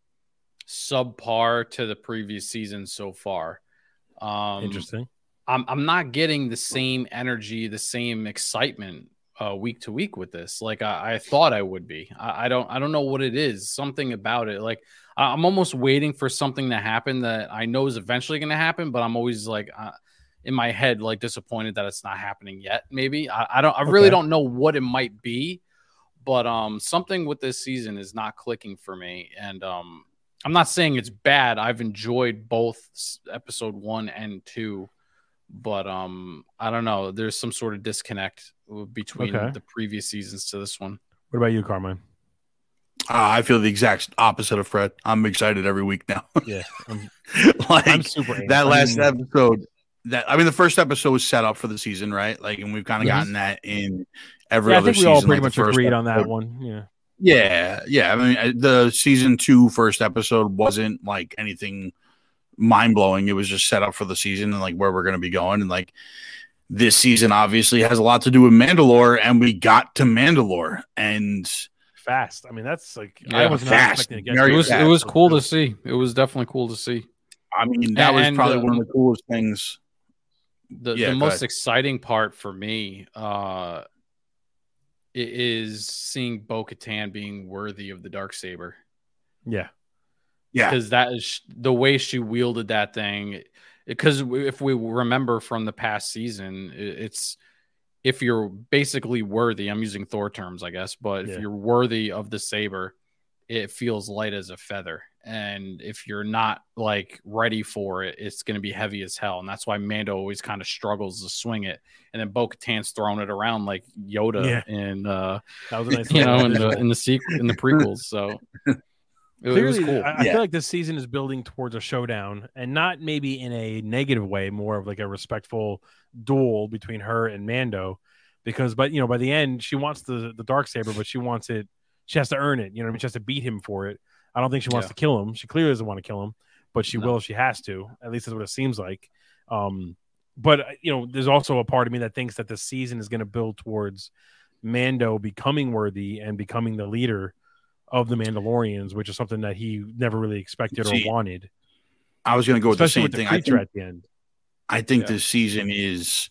subpar to the previous season so far. Um, Interesting. I'm I'm not getting the same energy, the same excitement uh, week to week with this. Like I, I thought I would be. I, I don't I don't know what it is. Something about it. Like I'm almost waiting for something to happen that I know is eventually going to happen, but I'm always like uh, in my head like disappointed that it's not happening yet. Maybe I, I don't. I really Okay. don't know what it might be, but um something with this season is not clicking for me, and um. I'm not saying it's bad. I've enjoyed both episode one and two, but um, I don't know. There's some sort of disconnect between Okay. the previous seasons to this one. What about you, Carmine? Uh, I feel the exact opposite of Fred. I'm excited every week now. Yeah, I'm, like I'm super. amped. that I last mean, episode. That I mean, the first episode was set up for the season, right? Like, and we've kind of gotten that in every Yeah, I other think we season. all pretty like much first agreed on that one. Yeah. Yeah, yeah. I mean, the season two first episode wasn't like anything mind blowing. It was just set up for the season and like where we're going to be going. And like this season obviously has a lot to do with Mandalore, and we got to Mandalore, and fast. I mean, that's like I Yeah, was not fast. expecting to get. It was that. it was cool to see. It was definitely cool to see. I mean that was And, probably uh, one of the coolest things. The Yeah, the most ahead. exciting part for me uh, i- is seeing Bo Katan being worthy of the dark saber. Yeah, Yeah, because that is the way she wielded that thing. Because if we remember from the past season, it's if you're basically worthy. I'm using Thor terms, I guess, but Yeah. if you're worthy of the saber, it feels light as a feather. And if you're not like ready for it, it's going to be heavy as hell. And that's why Mando always kind of struggles to swing it. And then Bo Katan's throwing it around like Yoda Yeah. in, uh, that was a nice. you know, in the in the sequel in the prequels. So It, it was Clearly, cool. I, I Yeah. feel like this season is building towards a showdown, and not maybe in a negative way, more of like a respectful duel between her and Mando. Because, but you know, by the end, she wants the the dark saber, but she wants it. She has to earn it. You know, what I mean, she has to beat him for it. I don't think she wants Yeah. to kill him. She clearly doesn't want to kill him, but she No. will if she has to. At least that's what it seems like. Um, but uh, you know, there's also a part of me that thinks that the season is going to build towards Mando becoming worthy and becoming the leader of the Mandalorians, which is something that he never really expected See, or wanted. I was going to go with the same with the thing. I think, at the end. I think Yeah. this season is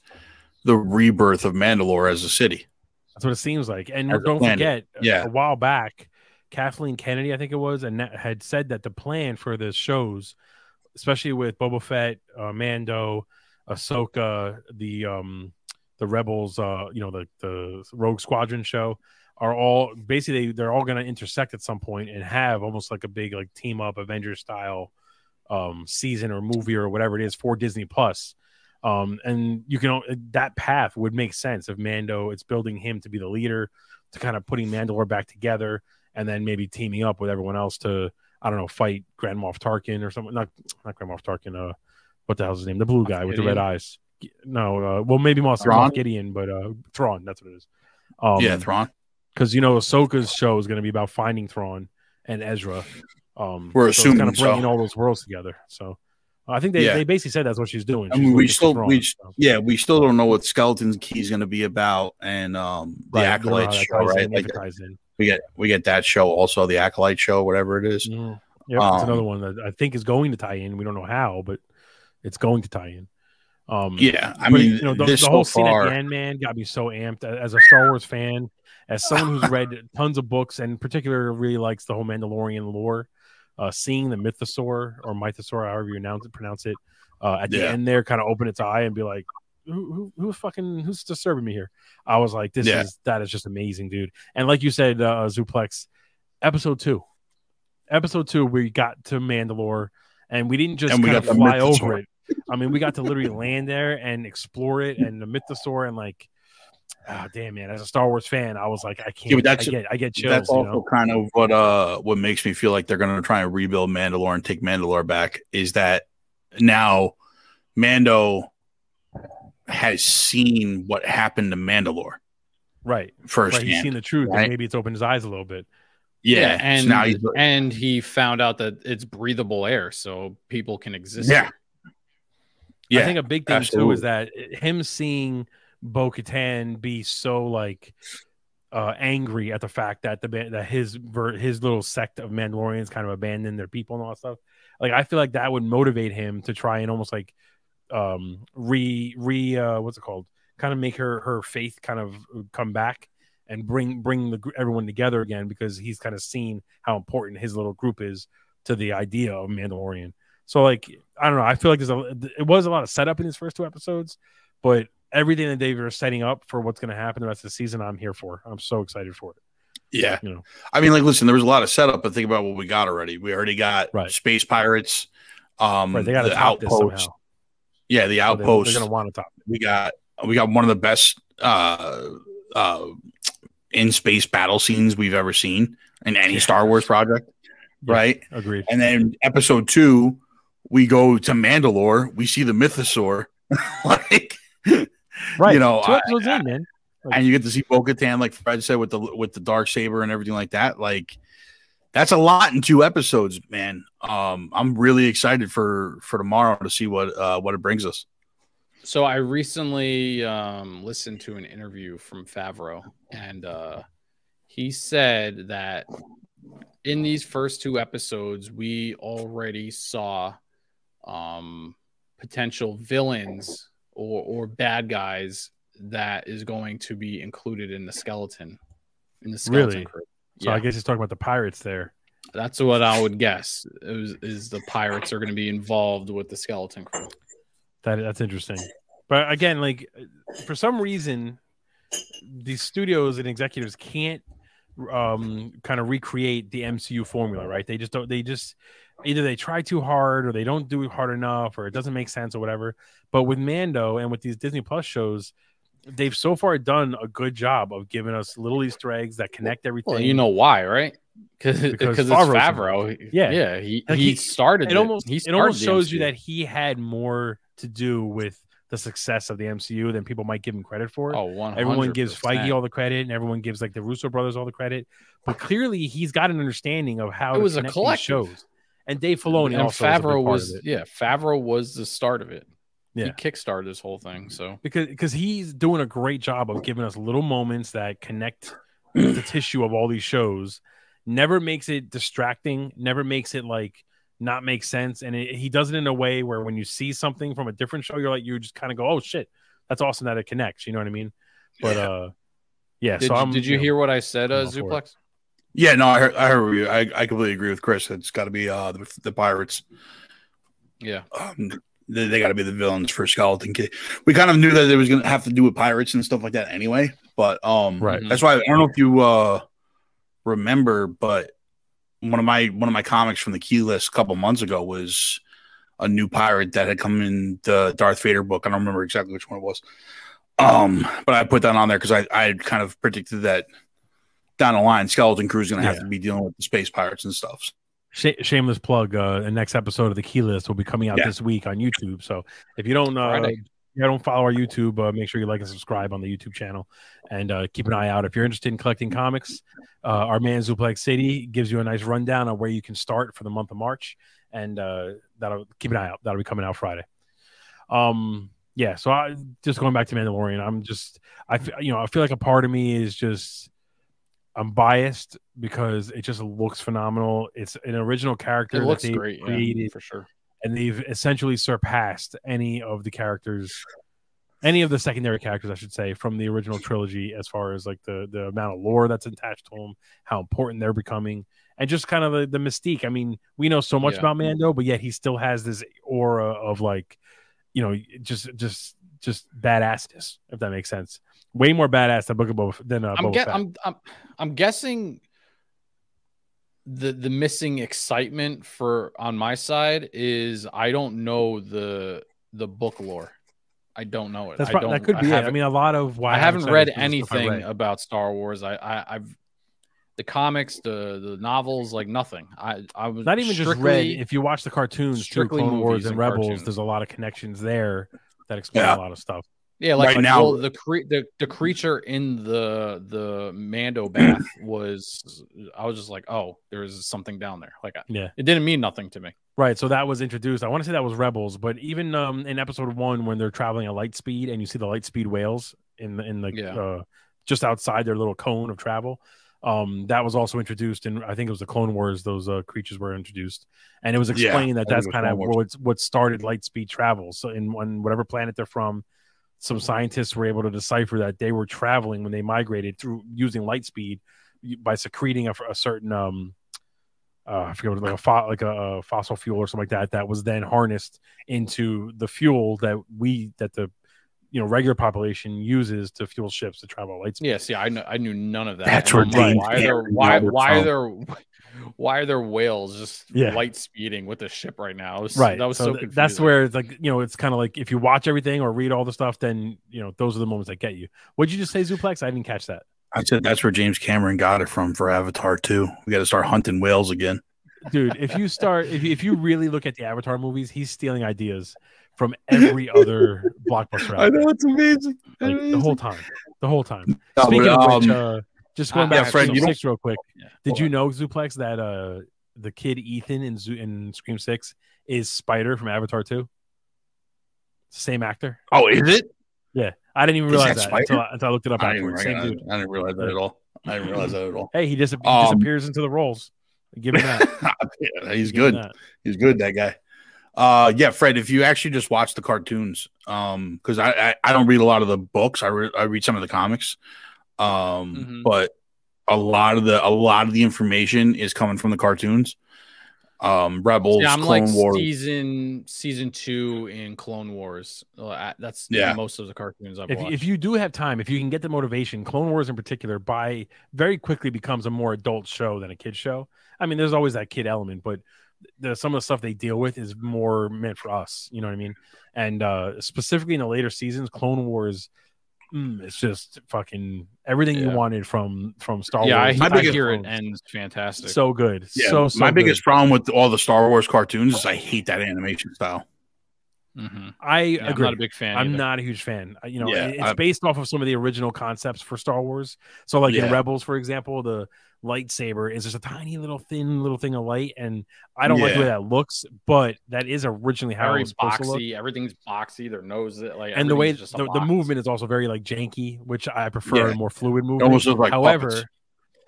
the rebirth of Mandalore as a city. That's what it seems like. And As don't forget, a- Yeah. a while back, Kathleen Kennedy, I think it was, and had said that the plan for the shows, especially with Boba Fett, uh, Mando, Ahsoka, the um, the Rebels, uh, you know, the the Rogue Squadron show, are all basically they're all going to intersect at some point and have almost like a big like team up Avengers style um, season or movie or whatever it is for Disney Plus. Um, and you can that path would make sense if Mando it's building him to be the leader, to kind of putting Mandalore back together, and then maybe teaming up with everyone else to I don't know fight Grand Moff Tarkin or something. Not not Grand Moff Tarkin. Uh, what the hell's his name? The blue guy with the red eyes. No, uh, well maybe Moff, Thrawn? Moff Gideon, but uh, Thrawn. That's what it is. Um, yeah, Thrawn. Because you know Ahsoka's show is going to be about finding Thrawn and Ezra. Um, We're so it's kind of bringing so. all those worlds together. So I think they, Yeah. they basically said that's what she's doing. I mean, we still- Thrawn, we- so. Yeah, we still don't know what Skeleton Key is going to be about, and um, the Right, we don't know how Acolyte show, right? in, Like ties in. we get we get that show also, the Acolyte show, whatever it is. Mm. Yep, it's Um, another one that I think is going to tie in. We don't know how, but it's going to tie in. Um, Yeah, I but, mean, you know, the, this the so whole scene far, at the end, man, got me so amped. As a Star Wars fan, as someone who's read tons of books and particularly really likes the whole Mandalorian lore, uh, seeing the mythosaur or mythosaur, however you announce it, pronounce it, uh, at the end there, kind of open its eye and be like, who, who, who's fucking, who's disturbing me here? I was like, this Yeah. is that is just amazing, dude. And like you said, uh, Zuplex, episode two, episode two, we got to Mandalore, and we didn't just we got fly over it. I mean, we got to literally land there and explore it and the mythosaur and like, oh damn man, as a Star Wars fan, I was like, I can't. Yeah, that's- I get, I get chills. that's you also know? kind of what uh what makes me feel like they're going to try and rebuild Mandalore and take Mandalore back is that now Mando has seen what happened to Mandalore right. First, Right. He's seen the truth, right? and maybe it's opened his eyes a little bit. yeah, and so now he's and he found out that it's breathable air, so people can exist. Yeah. here. yeah, I think a big thing too is that him seeing Bo Katan be so like uh, angry at the fact that the that his his little sect of Mandalorians kind of abandoned their people and all that stuff. Like I feel like that would motivate him to try and almost like um re re uh what's it called? Kind of make her her faith kind of come back and bring bring the everyone together again because he's kind of seen how important his little group is to the idea of Mandalorian. So like I don't know, I feel like there's a it was a lot of setup in these first two episodes, but everything that they were setting up for what's going to happen the rest of the season, I'm here for. I'm so excited for it. yeah. You know, I mean, like, listen, there was a lot of setup, but think about what we got already. We already got Right. space pirates, um, right? They got the outpost. Yeah, the So they- outpost. They're going to want to top. It. we got we got one of the best uh uh in space battle scenes we've ever seen in any Yeah. Star Wars project, Yeah. right? Agreed. And then episode two, we go to Mandalore. We see the Mythosaur, like, Right. you know, two I- episodes in, man. and you get to see Bo-Katan, like Fred said, with the with the dark saber and everything like that. Like, that's a lot in two episodes, man. Um, I'm really excited for for tomorrow to see what uh what it brings us. So I recently um, listened to an interview from Favreau, and uh, he said that in these first two episodes, we already saw um, potential villains or, or bad guys that is going to be included in the skeleton. In the skeleton Really? crew. So yeah, I guess he's talking about the pirates there. that's what I would guess. Is, is the pirates are going to be involved with the skeleton crew? That that's interesting. But again, like for some reason, these studios and executives can't um kind of recreate the MCU formula, right? They just don't. They just either they try too hard or they don't do it hard enough or it doesn't make sense or whatever. But with Mando and with these Disney Plus shows, they've so far done a good job of giving us little Easter eggs that connect everything. Well, you know why, right? Cause, Because because it's Favreau. Yeah. yeah. He, Like, he, he- started it almost He it almost shows you that he had more to do with the success of the MCU than people might give him credit for. Oh, one. everyone gives Feige all the credit, and everyone gives like the Russo brothers all the credit. But clearly, he's got an understanding of how It was a collective. shows. And Dave Filoni and also is a big Favreau part was yeah. Favreau was the start of it. Yeah. He kickstarted this whole thing. So because because he's doing a great job of giving us little moments that connect the tissue of all these shows. Never makes it distracting. Never makes it like not make sense. And it, he does it in a way where when you see something from a different show, you're like you just kind of go, "Oh shit, that's awesome that it connects." You know what I mean? But Yeah. uh, yeah. did, so you, I'm, did you know, hear what I said, uh, I'm all for it. Zuplex? Yeah, no, I heard. I heard you. I, I completely agree with Chris. It's got to be uh the, the pirates. Yeah. Um, they, they got to be the villains for Skeleton Kid. We kind of knew that it was going to have to do with pirates and stuff like that anyway. But um, Right. That's why I don't know if you uh remember, but one of my one of my comics from the key list a couple months ago was a new pirate that had come in the Darth Vader book. I don't remember exactly which one it was. Um, but I put that on there because I I kind of predicted that down the line, Skeleton Crew is going to have Yeah. to be dealing with the space pirates and stuff. Sh- shameless plug. Uh, the next episode of the Key List will be coming out Yeah. this week on YouTube. So if you don't, uh, Friday. you don't follow our YouTube, uh, make sure you like and subscribe on the YouTube channel, and uh, keep an eye out. If you're interested in collecting comics, uh, our man Zuplex City gives you a nice rundown on where you can start for the month of March, and uh, that'll keep an eye out. That'll be coming out Friday. Um, yeah. So I just going back to Mandalorian. I'm just, I, you know, I feel like a part of me is just. I'm biased because it just looks phenomenal. It's an original character It that they great. Yeah, created for sure. and they've essentially surpassed any of the characters any of the secondary characters i should say from the original trilogy as far as like the the amount of lore that's attached to them how important they're becoming and just kind of the, the mystique i mean we know so much Yeah. about mando but yet he still has this aura of like you know just just just badassness if that makes sense way more badass than book of Boba, than uh, I'm, Boba Fett. I'm I'm I'm guessing the the missing excitement for on my side is I don't know the the book lore. I don't know it. that's I don't, that could be it. i mean a lot of why I haven't read it is the stuff I anything read. about Star Wars. I, I I've the comics, the the novels, like nothing. I I was not even just read. If you watch the cartoons, too, strictly Clone Wars and and Rebels, cartoons. there's a lot of connections there that explain Yeah. a lot of stuff. Yeah, like, Right like, now- well, the cre- the the creature in the the Mando bath was I was just like, oh, there's something down there. Like, Yeah. it didn't mean nothing to me. Right. So that was introduced. I want to say that was Rebels, but even um, in episode one, when they're traveling at light speed and you see the light speed whales in the in the Yeah. uh, just outside their little cone of travel, um, that was also introduced. And I think it was the Clone Wars. Those uh, creatures were introduced, and it was Yeah, explained that that's kind of what what started light speed travel. So in on whatever planet they're from, some scientists were able to decipher that they were traveling when they migrated through using light speed by secreting a, a certain um uh, I forget what like a fo- like a, a fossil fuel or something like that that was then harnessed into the fuel that we that the you know regular population uses to fuel ships to travel at light speed. Yeah, see, I kn- I knew none of that. That's where like, why are there why why are there why are there whales just Yeah. light speeding with the ship right now? Was, Right. That was so, so th- that's where it's like you know it's kind of like if you watch everything or read all the stuff, then you know those are the moments that get you. What'd you just say, Zuplex? I didn't catch that, I said that's where James Cameron got it from for Avatar too. We got to start hunting whales again. dude. If you start, if you, if you really look at the Avatar movies, he's stealing ideas from every other blockbuster. Out there. know it's amazing. Like, the whole time, the whole time. No, Speaking but, of which, um, uh, just going uh, back yeah, Fred, to you Scream don't- Six real quick. Yeah. Did you know Zuplex that uh the kid Ethan in Zo- in Scream Six is Spider from Avatar Two? Same actor. oh, is it? Yeah, I didn't even Is realize that that until I, until I looked it up I didn't, afterwards. Same recognize- dude. I didn't realize that at all. I didn't realize that at all. Hey, he, dis- he Um, disappears into the roles. Give him that. Yeah, he's Give good. that. He's good. That guy. Uh, yeah, Fred. If you actually just watch the cartoons, um, because I, I I don't read a lot of the books. I re- I read some of the comics, um, Mhm. but a lot of the a lot of the information is coming from the cartoons. Um, Rebels, Yeah, I'm Clone like Wars. season season two in Clone Wars. That's Yeah. most of the cartoons I've If, watched. if you do have time, if you can get the motivation, Clone Wars in particular, by very quickly becomes a more adult show than a kid show. I mean, there's always that kid element, but the, some of the stuff they deal with is more meant for us. You know what I mean? And uh, specifically in the later seasons, Clone Wars mm, it's just fucking everything you wanted from from Star yeah, I, Wars. My I biggest hear it ends fantastic. so good. Yeah, so, so my good. biggest problem with all the Star Wars cartoons is I hate that animation style. Mhm. I Yeah, I'm agree. not a big fan. I'm either. not a huge fan. You know, Yeah, it's I- based off of some of the original concepts for Star Wars. So, like in Rebels, for example, the lightsaber is just a tiny little thin little thing of light, and I don't like the way that looks. But that is originally how it very was supposed to look. boxy. Everything's boxy. Their nose, like, And the way just the, the movement is also very like janky, which I prefer Yeah. a more fluid movement. almost like However, puppets.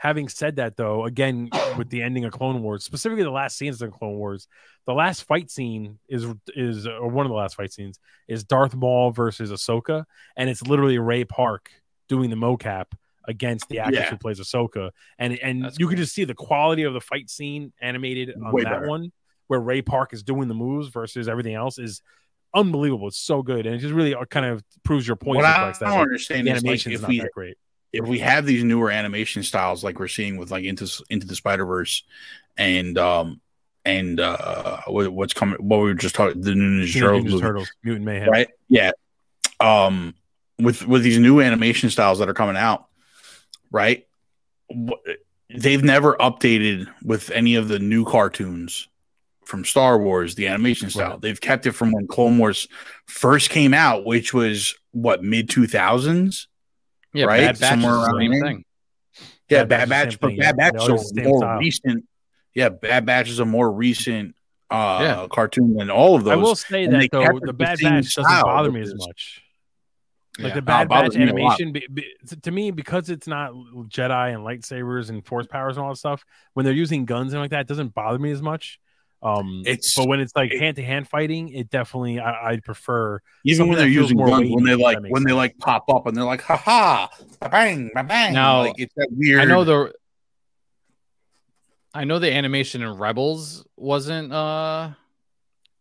Having said that, though, again with the ending of Clone Wars, specifically the last scenes of Clone Wars, the last fight scene is is or one of the last fight scenes is Darth Maul versus Ahsoka, and it's literally Ray Park doing the mocap against the actress Yeah. who plays Ahsoka, and and That's you cool. can just see the quality of the fight scene animated on Way that better. one, where Ray Park is doing the moves versus everything else is unbelievable. It's so good, and it just really uh, kind of proves your point. What I don't like, understand the is like animation is if not we that great. If we have these newer animation styles like we're seeing with like into into the Spider Verse and um and uh what, what's coming what we were just talking the new Ninja Turtles Ninja Turtles, Mutant Mayhem. right? Yeah. Um with with these new animation styles that are coming out right? They've never updated with any of the new cartoons from Star Wars the animation style. Right. they've kept it from when Clone Wars first came out which was what mid 2000s yeah, right? Bad Batch is Somewhere the around same there. thing. Yeah, Bad Bad Batch Batch, is the but same thing, yeah. Bad Batch is a use the same more style. recent. Yeah, Bad Batch is a more recent uh Yeah. cartoon than all of those. I will say and that though the the Bad same Batch doesn't bother me as much. Like Yeah. the Bad it Batch me a lot. animation, be, be, to me, because it's not Jedi and lightsabers and force powers and all that stuff. When they're using guns and like that, it doesn't bother me as much. Um, It's- but when it's like hand to hand fighting, it definitely I, I'd prefer. even when they're using guns, weighty, when they like that makes when they like pop up and they're like, ha ha, bang, bang, bang. Now, like it's that weird. I know the. I know the animation in Rebels wasn't uh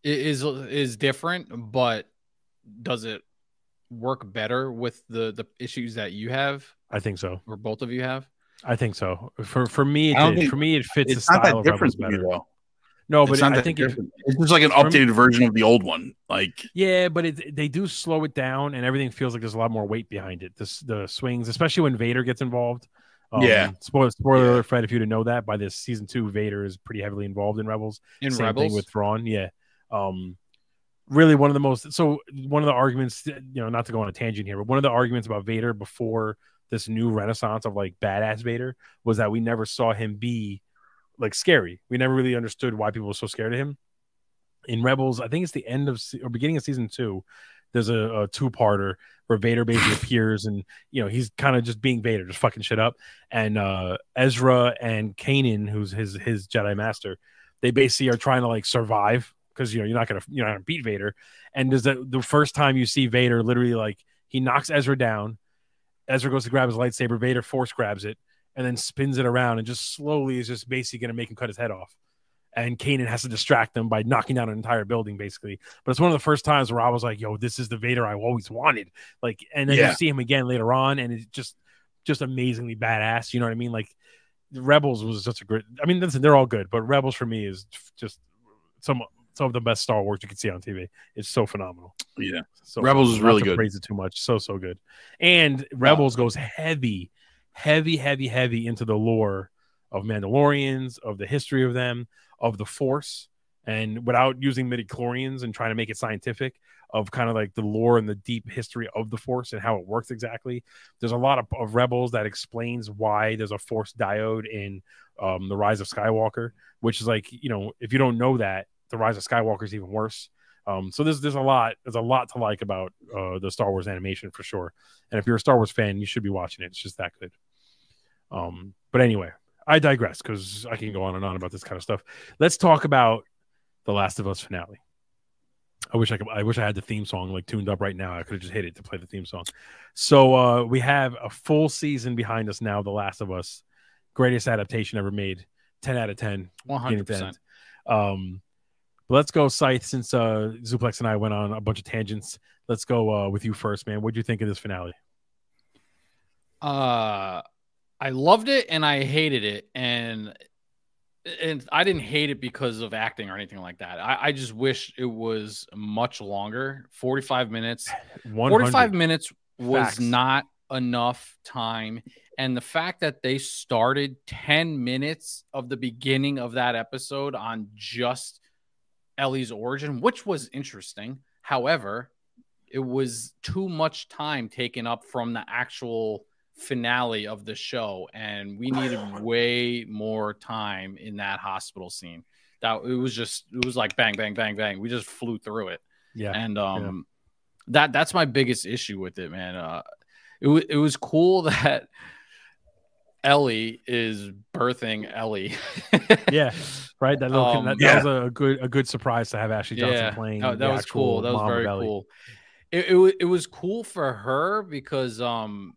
is is different, but does it work better with the the issues that you have I think so. or both of you have? I think so. For for me, it did. think- for me, it fits the it's not style that of Rebels different me, better. though. No, but not I that think it, it's just like an from- updated version of the old one. Like Yeah, but it, they do slow it down, and everything feels like there's a lot more weight behind it. This the swings, especially when Vader gets involved. Um, Yeah. Spoiler, spoiler Yeah. alert, Fred. If you didn't know that, by this season two, Vader is pretty heavily involved in Rebels. In Same Rebels, thing with Thrawn. Yeah. Um, really one of the most. So one of the arguments, you know, not to go on a tangent here, but one of the arguments about Vader before this new renaissance of like badass Vader was that we never saw him be like scary. We never really understood why people were so scared of him. In Rebels, I think it's the end of or beginning of season two. There's a, a two-parter where Vader basically appears, and you know he's kind of just being Vader, just fucking shit up. And uh, Ezra and Kanan, who's his his Jedi master, they basically are trying to like survive because you know you're not gonna you're not gonna beat Vader. And there's the the first time you see Vader, literally like he knocks Ezra down. Ezra goes to grab his lightsaber. Vader force grabs it and then spins it around and just slowly is just basically going to make him cut his head off. And Kanan has to distract them by knocking down an entire building, basically. But it's one of the first times where I was like, "Yo, this is the Vader I always wanted." Like, and then Yeah. you see him again later on, and it's just, just amazingly badass. You know what I mean? Like, Rebels was such a great. I mean, listen, they're all good, but Rebels for me is just some some of the best Star Wars you can see on TV. It's so phenomenal. yeah, So Rebels is really good. Praise it too much. So so good. And Rebels goes heavy, heavy, heavy, heavy into the lore of Mandalorians, of the history of them, of the Force, and without using midichlorians and trying to make it scientific, of kind of like the lore and the deep history of the Force and how it works exactly. There's a lot of, of Rebels that explains why there's a Force dyad in um, the Rise of Skywalker, which is like you know if you don't know that, the Rise of Skywalker is even worse. Um, so there's there's a lot there's a lot to like about uh, the Star Wars animation for sure. And if you're a Star Wars fan, you should be watching it. It's just that good. Um, but anyway, I digress because I can go on and on about this kind of stuff. Let's talk about the Last of Us finale. I wish I could. I wish I had the theme song like tuned up right now. I could have just hit it to play the theme song. So uh, we have a full season behind us now. The Last of Us, greatest adaptation ever made. Ten out of ten. hundred to percent. Um, but let's go, Scythe. Since uh, Zuplex and I went on a bunch of tangents, let's go uh, with you first, man. What do you think of this finale? Uh, I loved it and I hated it, and and I didn't hate it because of acting or anything like that. I, I just wish it was much longer. Forty five minutes. 100. 45 minutes was Facts. not enough time. And the fact that they started 10 minutes of the beginning of that episode on just Ellie's origin, which was interesting. However, it was too much time taken up from the actual finale of the show. And we needed way more time in that hospital scene. That it was just, it was like bang, bang, bang, bang. We just flew through it Yeah. and um that that's my biggest issue with it man uh it, wa it was cool that ellie is birthing ellie yeah. Right. That, little, Um, that, yeah. was a good a good surprise to have Ashley Johnson playing. that, that was cool that was very cool it, it, it was cool for her because um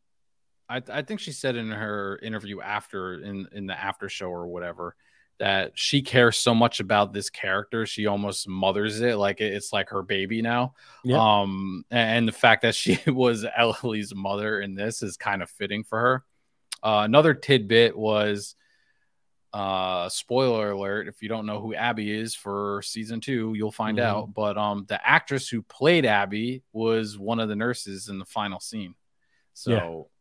I, I think she said in her interview after in in the after show or whatever that she cares so much about this character she almost mothers it like it- it's like her baby now Yeah. um and the fact that she was ellie's mother in this is kind of fitting for her uh, another tidbit was uh spoiler alert if you don't know who abby is for season two you'll find Mhm. out but um the actress who played abby was one of the nurses in the final scene so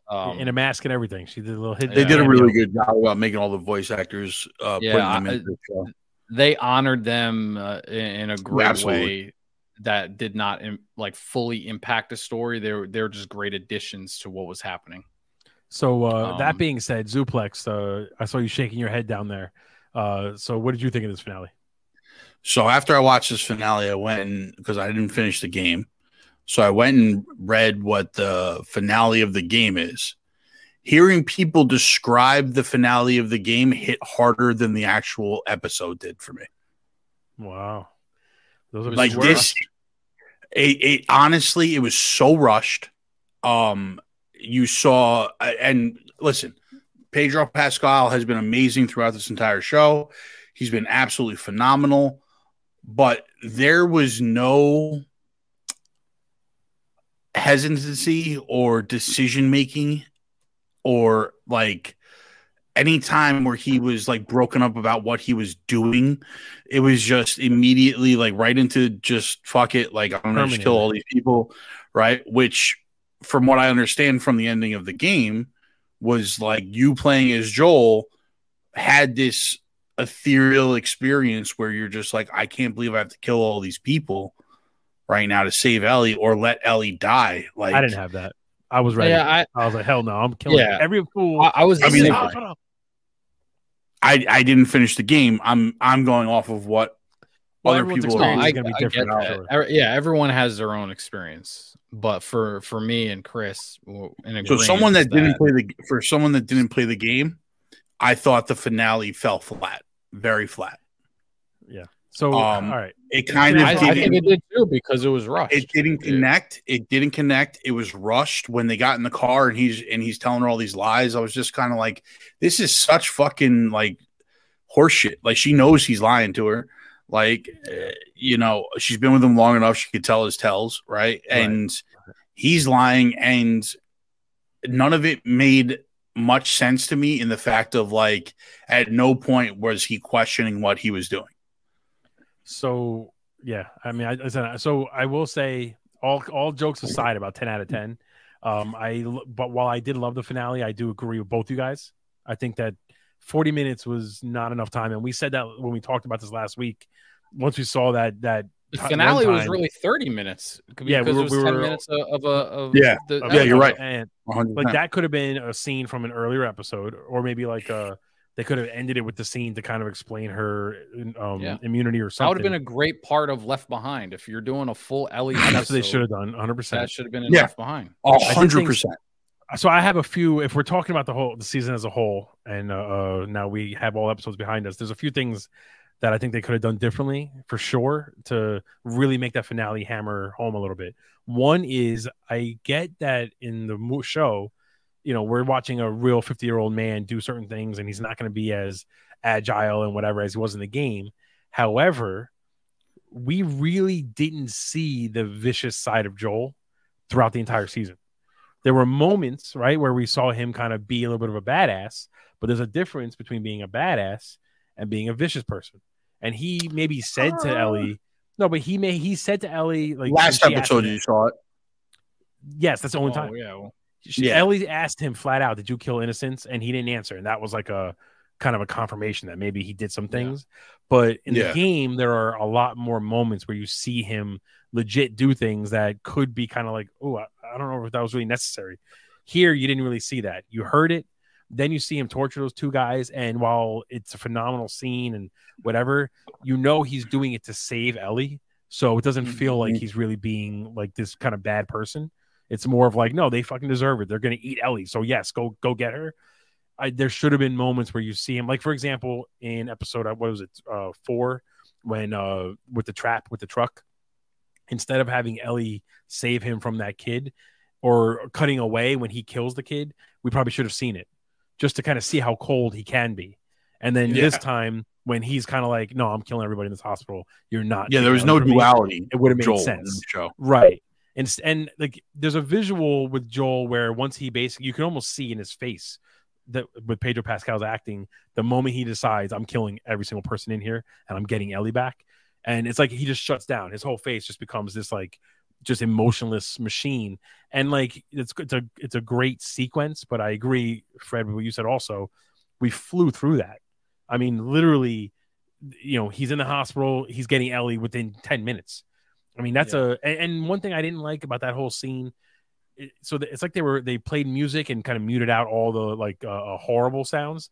um in a mask and everything. She did a little hit. They did a really good job about making all the voice actors uh, Yeah, putting them I- the show. they honored them uh, in, in a great Absolutely. way that did not im- like fully impact the story they're they're just great additions to what was happening So uh, that Um, being said, Zuplex, uh, I saw you shaking your head down there. Uh, so what did you think of this finale? So after I watched this finale, I went because I didn't finish the game, so I went and read what the finale of the game is. Hearing people describe the finale of the game hit harder than the actual episode did for me. Wow. Those are like this it, it honestly it was so rushed um you saw and listen pedro pascal has been amazing throughout this entire show he's been absolutely phenomenal but there was no hesitancy or decision making or like any time where he was like broken up about what he was doing it was just immediately like right into just fuck it like i'm gonna just kill all these people right? Which from what i understand from the ending of the game was like you playing as joel had this ethereal experience where you're just like i can't believe i have to kill all these people right now to save ellie or let ellie die like I didn't have that. I was ready. yeah i I was like, hell no, I'm killing Yeah. every fool. i, I was I mean, same they- way. Shut up. I, I didn't finish the game i'm i'm going off of what Well, other people No, experience I, is gonna be different, get I'm that. yeah, everyone has their own experience, but for for me and Chris, w- So agreement someone that is didn't play the for someone that didn't play the game, I thought the finale fell flat, very flat. Yeah. So Um, all right. It kind of I, I didn't, think it did too because it was rushed. it didn't Yeah. connect. It didn't connect. It was rushed when they got in the car and he's and he's telling her all these lies. I was just kind of like, this is such fucking like horseshit. Like she knows he's lying to her. Like uh, you know, she's been with him long enough. She could tell his tells, right? Right. And he's lying, and none of it made much sense to me. In the fact of like, at no point was he questioning what he was doing. So yeah, I mean, I, I said so. I will say, all all jokes aside, about ten out of ten. Um, I but while I did love the finale, I do agree with both you guys. I think that forty minutes was not enough time, and we said that when we talked about this last week. Once we saw that that the finale one was really thirty minutes because Yeah, we were- it was we ten were- minutes of, of a of Yeah. the Yeah, you're right. And 100%. like that could have been a scene from an earlier episode, or maybe like uh they could have ended it with the scene to kind of explain her um, Yeah. immunity or something. That would have been a great part of Left Behind if you're doing a full Ellie. Episode, that's what they should have done, 100. percent That should have been in Yeah. Left Behind. A I did hundred think- percent. so I have a few. If we're talking about the whole the season as a whole, and uh, uh, now we have all episodes behind us, there's a few things that I think they could have done differently for sure to really make that finale hammer home a little bit. One is I get that in the show, you know, we're watching a real 50 year old man do certain things, and he's not going to be as agile and whatever as he was in the game. However, we really didn't see the vicious side of Joel throughout the entire season there were moments right where we saw him kind of be a little bit of a badass but there's a difference between being a badass and being a vicious person and he maybe said to Uh. ellie no but he may he said to ellie like Last when she asked episode you saw it. yes, that's the only Oh, time. yeah. well, She, Yeah. Ellie asked him flat out, "Did you kill innocents?" And he didn't answer, and that was like a kind of a confirmation that maybe he did some things. But in Yeah. the game, there are a lot more moments where you see him legit do things that could be kind of like, "Oh, I, I don't know if that was really necessary." Here, you didn't really see that. You heard it, then you see him torture those two guys, and while it's a phenomenal scene and whatever, you know he's doing it to save Ellie, so it doesn't mm-hmm. feel like he's really being like this kind of bad person. It's more of like, no, they fucking deserve it. They're gonna eat Ellie. So yes, go go get her. I, there should have been moments where you see him, like for example, in episode uh, what was it, uh, four, when uh with the trap with the truck, instead of having Ellie save him from that kid, or cutting away when he kills the kid, we probably should have seen it, just to kind of see how cold he can be. And then this time when he's kind of like, no, I'm killing everybody in this hospital. You're not. Yeah, there was no from me." duality. It would have made Joel sense. the show. Right. And and like there's a visual with Joel where once he basically you can almost see in his face that with Pedro Pascal's acting, the moment he decides I'm killing every single person in here and I'm getting Ellie back. And it's like he just shuts down. His whole face just becomes this like just emotionless machine. And like it's it's a it's a great sequence, but I agree, Fred, what you said also. We flew through that. I mean, literally, you know, he's in the hospital, he's getting Ellie within 10 minutes. I mean, that's a and, one thing I didn't like about that whole scene. It, so it's like they were they played music and kind of muted out all the like uh, uh, horrible sounds.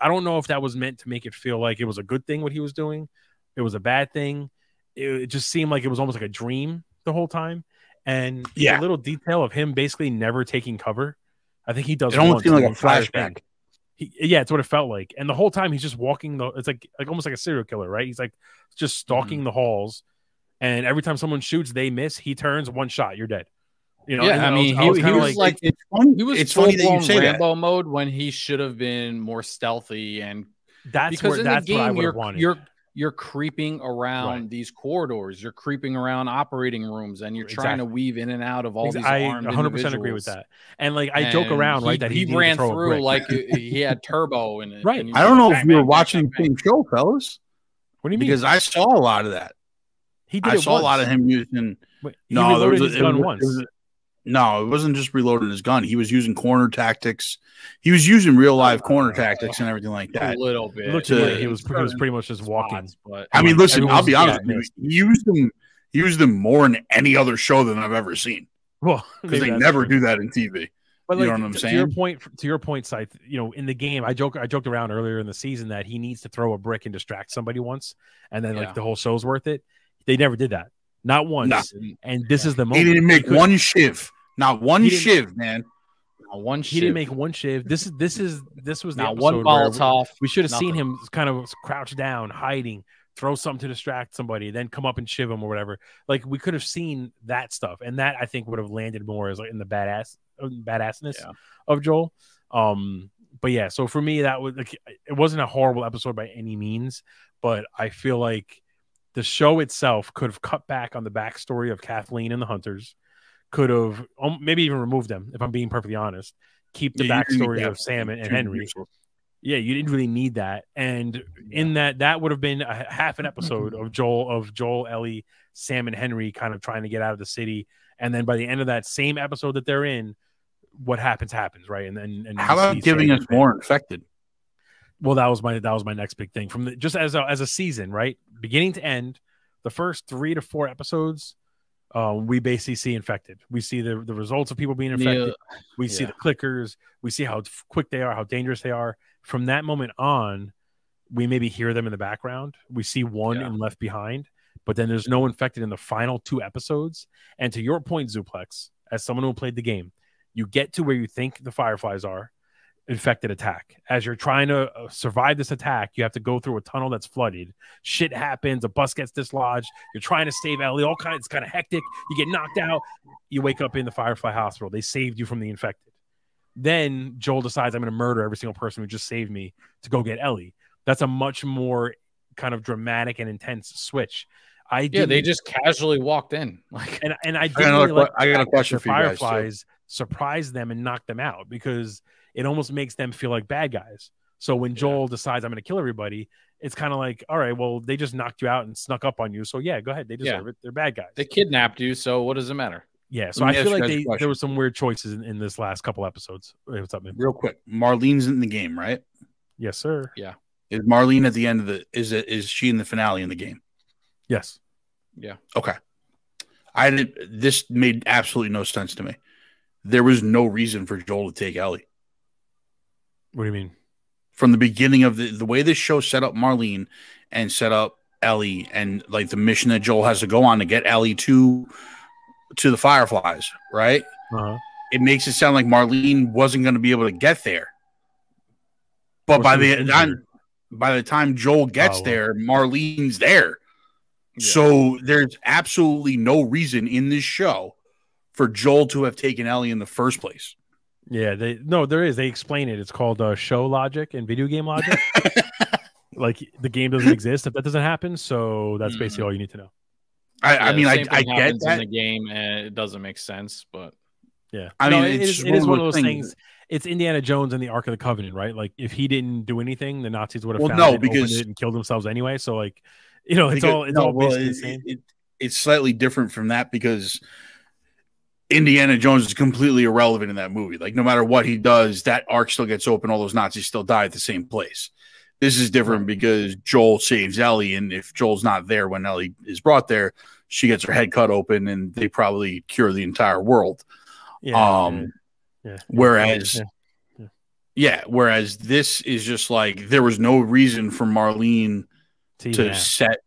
I don't know if that was meant to make it feel like it was a good thing what he was doing. It was a bad thing. It, it just seemed like it was almost like a dream the whole time. And Yeah. the little detail of him basically never taking cover. I think he does. It almost seemed like a flashback. He, yeah, it's what it felt like. And the whole time he's just walking the it's like like almost like a serial killer, right? He's like just stalking the halls. And every time someone shoots, they miss. He turns one shot, you're dead. You know, Yeah, and I was- mean, he- was he was like- it's funny. He was it's funny that you blown say that. Rambo mode when he should have been more stealthy and that's because where in that's the what I game you're wanted. you're you're creeping around Right. these corridors, you're creeping around operating rooms, and you're trying to weave in and out of all Ex- these I 100 percent agree with that. And like I joke around, he, right? That he, he ran throw through like uh, he he had turbo in it. Right. I don't know if you were watching bang, the same show, fellas, what do you mean? because I saw a lot of that. He did I it saw a lot of him using. Wait, he No, there was his a, gun it once. it was a- no, it wasn't just reloading his gun. He was using corner tactics. He was using real live oh, corner tactics and everything like that. a little bit. Looked to- to like he was he was pretty much just walking. spots, but I mean, listen, I'll be honest. yeah, he used them. He used them more than any other show that I've ever seen Well, because they never true. do that in TV. But You like know what I'm to, to your point, to your point, site. You know, in the game, I joke, I joked around earlier in the season that he needs to throw a brick and distract somebody once, and then Yeah. like the whole show's worth it. They never did that, not once. Nah. And this is the He didn't make one shiv, not one He didn't- shiv, man. Not one He didn't make one shiv. This is this is this was not one episode where Molotov. We should have seen him kind of crouch down, hiding, throw something to distract somebody, then come up and shiv him or whatever. Like we could have seen that stuff, and that I think would have landed more as like in the badass badassness Yeah. of Joel. Um, but yeah, so for me, that was like it wasn't a horrible episode by any means, but I feel like the show itself could have cut back on the backstory of Kathleen and the Hunters, could have um, maybe even removed them, if I'm being perfectly honest. Keep the Yeah, backstory of. Sam and, and Henry. Yeah, you didn't really need that. And in that, that would have been a half an episode of Joel, of Joel, Ellie, Sam, and Henry kind of trying to get out of the city. And then by the end of that same episode that they're in, what happens happens, right? And then and How about giving Sam us more infected? well, that was my that was my next big thing from the, just as a, as a season, right, beginning to end, the first three to four episodes, um, we basically see infected. We see the the results of people being infected. Yeah. We see Yeah. the clickers. We see how quick they are, how dangerous they are. From that moment on, we maybe hear them in the background. We see one Yeah. in Left Behind, but then there's no infected in the final two episodes. And to your point, Zuplex, as someone who played the game, you get to where you think the Fireflies are, infected attack. As you're trying to uh, survive this attack, you have to go through a tunnel that's flooded. Shit happens. A bus gets dislodged. You're trying to save Ellie. All kinds. It's kind of hectic. You get knocked out. You wake up in the Firefly Hospital. They saved you from the infected. Then Joel decides I'm going to murder every single person who just saved me to go get Ellie. That's a much more kind of dramatic and intense switch. I Yeah, didn't- they just casually walked in. Like and and I I didn't got, another really like I got a question for you guys. too. Fireflies surprise them and knock them out because it almost makes them feel like bad guys. So when Yeah. Joel decides I'm going to kill everybody, it's kind of like, all right, well, they just knocked you out and snuck up on you. So yeah, go ahead, they deserve it. They're bad guys. they kidnapped you, so what does it matter? Yeah, so I feel like they, there were some weird choices in, in this last couple episodes. Hey, what's up, man? Real quick, Marlene's in the game, right? Yes, sir. Yeah. Is Marlene at the end of the? Is it? Is she in the finale in the game? Yes. Yeah. Okay. I did. This made absolutely no sense to me. There was no reason for Joel to take Ellie What do you mean? from the beginning of the the way this show set up Marlene and set up Ellie and like the mission that Joel has to go on to get Ellie to to the Fireflies, right? Uh-huh. It makes it sound like Marlene wasn't going to be able to get there. But by the time, by the time Joel gets Oh, there, Marlene's there. So there's absolutely no reason in this show for Joel to have taken Ellie in the first place. Yeah, they no, there is. They explain it. It's called uh, show logic and video game logic. like the game doesn't exist if that doesn't happen. So that's basically all you need to know. I, I mean, I, I get that. in the game, and it doesn't make sense. But Yeah, I No, mean, it it's it is one of those things. things- It's Indiana Jones and the Ark of the Covenant, right? Like if he didn't do anything, the Nazis would have Well, found no, it, opened because- it, and killed themselves anyway. So like, you know, it's Because- all it's no, all well, basically it- the same. it- it's slightly different from that because Indiana Jones is completely irrelevant in that movie. Like, no matter what he does, that arc still gets open. All those Nazis still die at the same place. This is different because Joel saves Ellie, and if Joel's not there when Ellie is brought there, she gets her head cut open, and they probably cure the entire world. yeah, um, yeah, yeah. Whereas, Yeah. whereas this is just like there was no reason for Marlene To set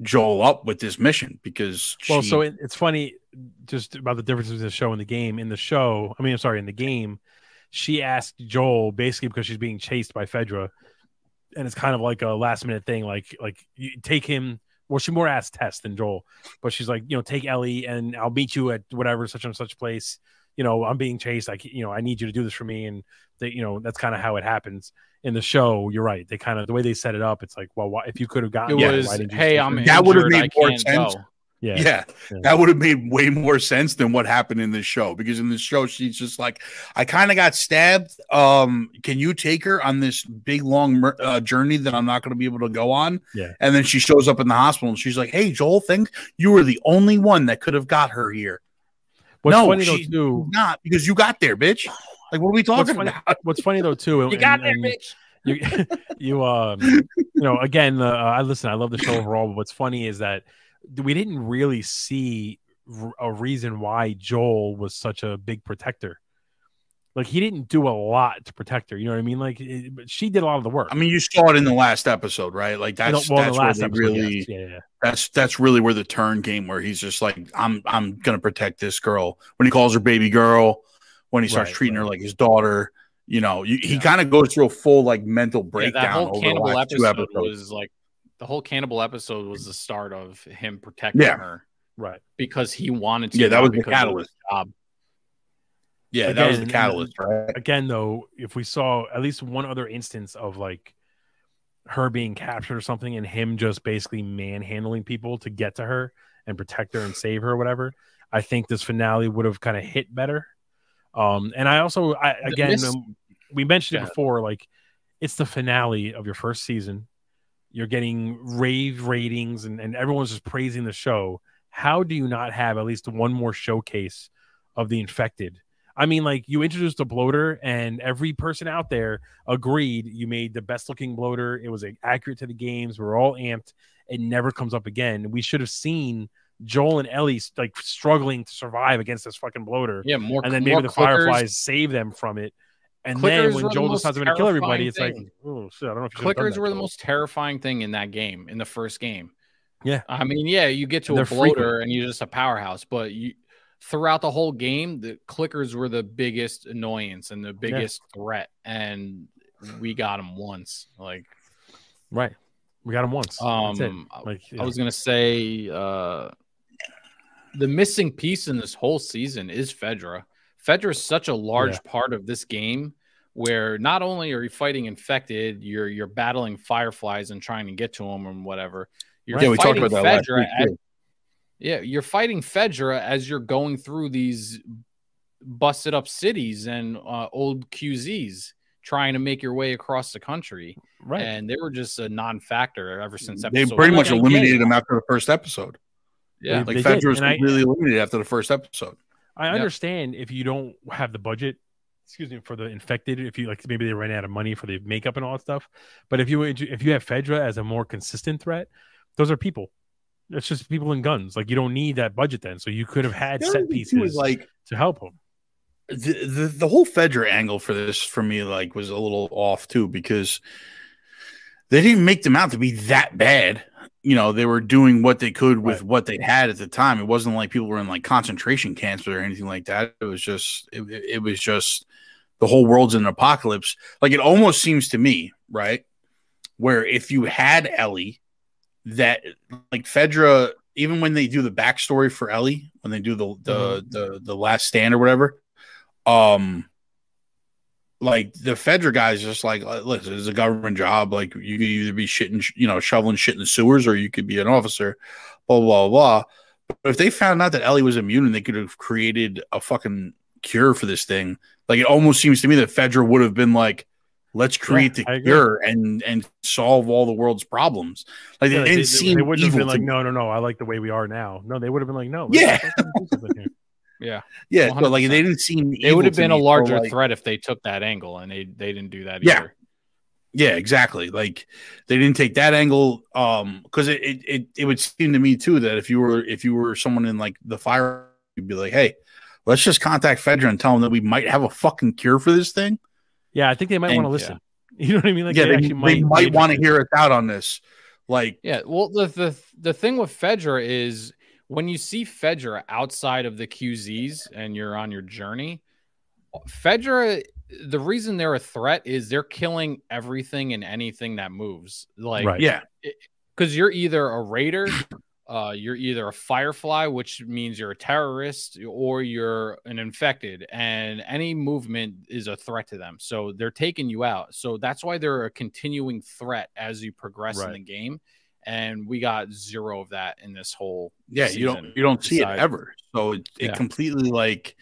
Joel up with this mission because Well, she- so it, it's funny just about the differences in the show and the game. In the show, I mean, I'm sorry, in the game, she asked Joel basically because she's being chased by Fedra, and it's kind of like a last minute thing. Like, like you take him. Well, she more asked Tess than Joel, but she's like, you know, take Ellie and I'll meet you at whatever such and such place. You know, I'm being chased. Like, you know, I need you to do this for me, and they, you know, that's kind of how it happens in the show. You're right. They kind of the way they set it up. It's like, well, why, if you could have gotten, that, was, why didn't you hey, I'm That would've made I more sense. go. Yeah, yeah, Yeah. that would have made way more sense than what happened in this show because in this show she's just like i kind of got stabbed um can you take her on this big long uh, journey that i'm not going to be able to go on Yeah. and then she shows up in the hospital and she's like hey joel think you were the only one that could have got her here What's No, funny though too. not because you got there bitch like what are we What's talking funny, about what's funny though too, and, You got there, and bitch. you, you, um, you know, again, uh, I listen. I love the show overall, but what's funny is that we didn't really see a reason why Joel was such a big protector. Like he didn't do a lot to protect her. You know what I mean? Like, it, but she did a lot of the work. i mean you saw it in the last episode right like that's well, that's the where last they episode, really yes. yeah, yeah, yeah. that's that's really where the turn came where he's just like i'm i'm gonna protect this girl when he calls her baby girl when he starts Right, treating her like his daughter you know you, he Yeah. kind of goes through a full like mental Yeah, breakdown that whole over the cannibal last two episode episodes was like the whole cannibal episode was the start of him protecting Yeah. her right. because he wanted to. Yeah, that was the because of his catalyst. Job. yeah that was the catalyst right again though if we saw at least one other instance of like her being captured or something and him just basically manhandling people to get to her and protect her and save her or whatever i think this finale would have kind of hit better um and i also i again miss- um, we mentioned Yeah. it before like it's the finale of your first season you're getting rave ratings and, and everyone's just praising the show how do you not have at least one more showcase of the infected I mean, like you introduced a bloater, and every person out there agreed you made the best looking bloater. It was accurate to the games. We're all amped. It never comes up again. We should have seen Joel and Ellie like struggling to survive against this fucking bloater, Yeah, more. and then maybe the clickers. Fireflies save them from it. And then Clickers when were the Joel most decides to kill everybody, it's like, terrifying oh shit, I don't know if you should done Clickers were the Joel. most terrifying thing in that game in the first game. Yeah. I mean, yeah, you get to They're a bloater frequent. and you're just a powerhouse, but you throughout the whole game, the clickers were the biggest annoyance and the biggest threat, and we got them once. Like, right. We got him once. Um, Like I was gonna say, uh, the missing piece in this whole season is Fedra. Fedra is such a large Yeah. part of this game where not only are you fighting infected, you're you're battling fireflies and trying to get to them and whatever. You're yeah we talked about that last Fedra week as- yeah, you're fighting Fedra as you're going through these busted up cities and uh, old QZs trying to make your way across the country. right. And they were just a non-factor ever since episode. they pretty one. much Like, I get eliminated them after the first episode Yeah. Like Fedra was and I- completely eliminated after the first episode. I Yep. understand if you don't have the budget, excuse me, for the infected. If you like, maybe they ran out of money for the makeup and all that stuff. But if you if you have Fedra as a more consistent threat, those are people. It's just people and guns. Like you don't need that budget then. So you could have had set thing, too, is pieces like to help them. the, the the whole Fedra angle for this for me like was a little off too because they didn't make them out to be that bad. You know, they were doing what they could with Right. what they had at the time. It wasn't like people were in like concentration camps or anything like that. It was just it, it was just the whole world's in an apocalypse. Like it almost seems to me, right? Where if you had Ellie, that like Fedra, even when they do the backstory for Ellie, when they do the the the, the last stand or whatever, um like the Fedra guys just like uh, listen, it's a government job. Like you could either be shitting, you know, shoveling shit in the sewers, or you could be an officer. Blah blah blah. But if they found out that Ellie was immune and they could have created a fucking cure for this thing, like it almost seems to me that Fedra would have been like, let's create I the cure and and solve all the world's problems. Like Yeah, they didn't seem they wouldn't have been like, me. no, no, no. I like the way we are now. No, they would have been like, no. let's Yeah. fucking do something. Yeah. Yeah, but like they didn't seem. It would have been a larger threat. threat if they took that angle and they they didn't do that Yeah. either. Yeah, exactly. Like they didn't take that angle um because it, it it it would seem to me too that if you were if you were someone in like the fire you'd be like, "Hey, let's just contact Fedra and tell them that we might have a fucking cure for this thing." Yeah, I think they might want to listen. You know what I mean? Like yeah, they, actually they might be want to hear us out on this. Like Yeah. Well, the the the thing with Fedra is when you see Fedra outside of the QZs and you're on your journey, Fedra. The reason they're a threat is they're killing everything and anything that moves. Like, Right. yeah, because you're either a raider, uh, you're either a firefly, which means you're a terrorist, or you're an infected, and any movement is a threat to them. So they're taking you out. So that's why they're a continuing threat as you progress in the game. And we got zero of that in this whole. yeah, you don't you don't see it ever. So it, it Yeah. completely like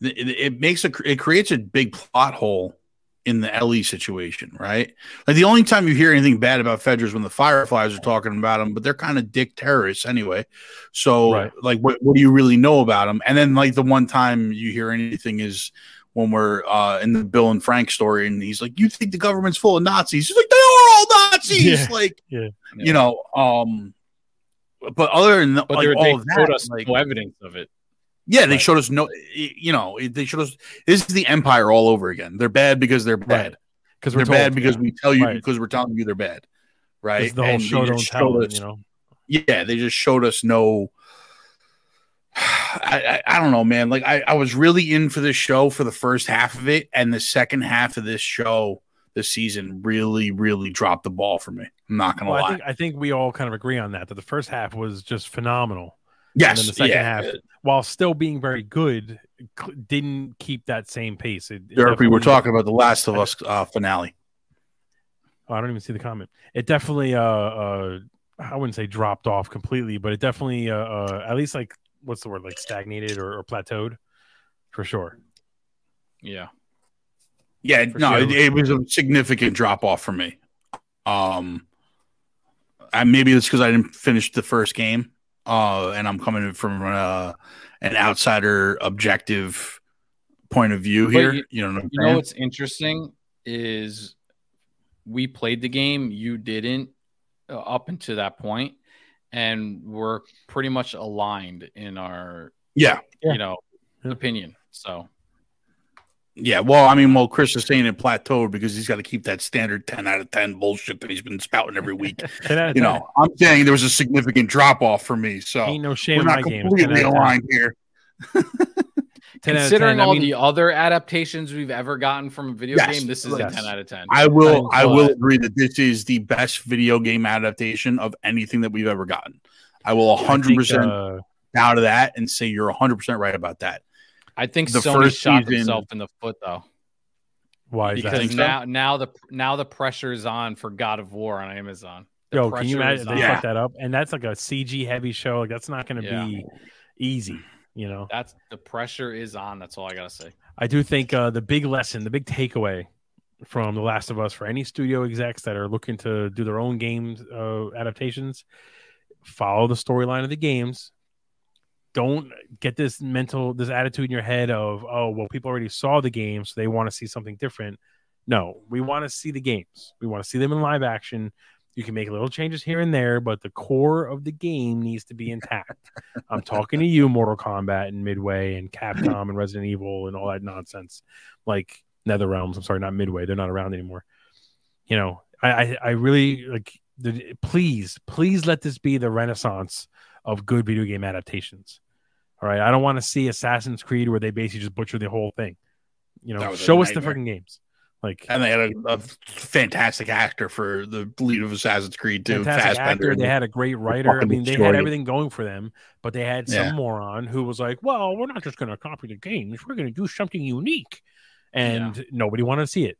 it, it makes a it creates a big plot hole in the Ellie situation, right? Like the only time you hear anything bad about Fedra is when the Fireflies are talking about them, but they're kind of dick terrorists anyway. So, Right. like, what, what do you really know about them? And then, like, the one time you hear anything is when we're uh, in the Bill and Frank story, and he's like, "You think the government's full of Nazis?" He's like, "They are all Nazis!" Yeah. Like, Yeah. you know, um. But other than But like all they of showed that, us like, no evidence of it. yeah, they Right. showed us no, you know, they showed us this is the empire all over again. They're bad because they're bad. because They're bad because we tell you Right. because we're telling you they're bad, right? the whole And show don't tell. showed it, You know, Yeah, they just showed us no. I, I I don't know, man. Like I, I was really in for this show for the first half of it, and the second half of this show, this season, really, really dropped the ball for me. I'm not gonna well, I lie. think I think we all kind of agree on that. That the first half was just phenomenal, yes, and then the second yeah. half, while still being very good, didn't keep that same pace. It, it Derp, we're talking about the Last of Us uh, finale. Oh, I don't even see the comment. It definitely, uh, uh, I wouldn't say dropped off completely, but it definitely, uh, uh at least like what's the word, like stagnated or, or plateaued, for sure. Yeah. Yeah, For no, sure. it, it was a significant drop off for me. Um, I maybe it's because I didn't finish the first game, uh, and I'm coming from uh, an outsider objective point of view But here. you- You, know, what You know what's interesting is we played the game, you didn't uh, up until that point, and we're pretty much aligned in our yeah, Yeah. you know Yeah. opinion. So yeah. Well, I mean, well, Chris is saying it plateaued because he's got to keep that standard 10 out of 10 bullshit that he's been spouting every week. 10 out of you know, I'm saying there was a significant drop off for me. So ain't no shame we're in not my game. 10 completely out of 10. aligned here. 10 out 10. considering I all mean, the other adaptations we've ever gotten from a video Yes. game, this is Yes. a 10 out of 10. I will I will agree that this is the best video game adaptation of anything that we've ever gotten. I will I think, 100% uh, out of that and say you're 100% right about that. I think the Sony first shot season- themselves in the foot though. why is that? because Think so? now now the now the pressure is on for God of War on Amazon. The Yo, can you imagine? They on. fucked that up, and that's like a CG heavy show. Like that's not going to Yeah. be easy. You know, That's the pressure is on. That's all I gotta say. I do think uh, the big lesson, the big takeaway from The Last of Us for any studio execs that are looking to do their own games uh, adaptations, follow the storyline of the games don't get this mental this attitude in your head of oh well people already saw the game so they want to see something different no we want to see the games we want to see them in live action you can make little changes here and there but the core of the game needs to be intact i'm talking to you mortal kombat and midway and capcom and resident evil and all that nonsense like nether realms i'm sorry not midway they're not around anymore you know i i, I really like the, please please let this be the renaissance of good video game adaptations all right. I don't want to see Assassin's Creed where they basically just butcher the whole thing. You know, show us the freaking games. Like And they had a, a fantastic actor for the lead of Assassin's Creed too. fantastic actor. They had a great writer. I mean, they had everything going for them, but they had some Yeah. moron who was like, "Well, we're not just going to copy the games. We're going to do something unique," and nobody wanted to see it.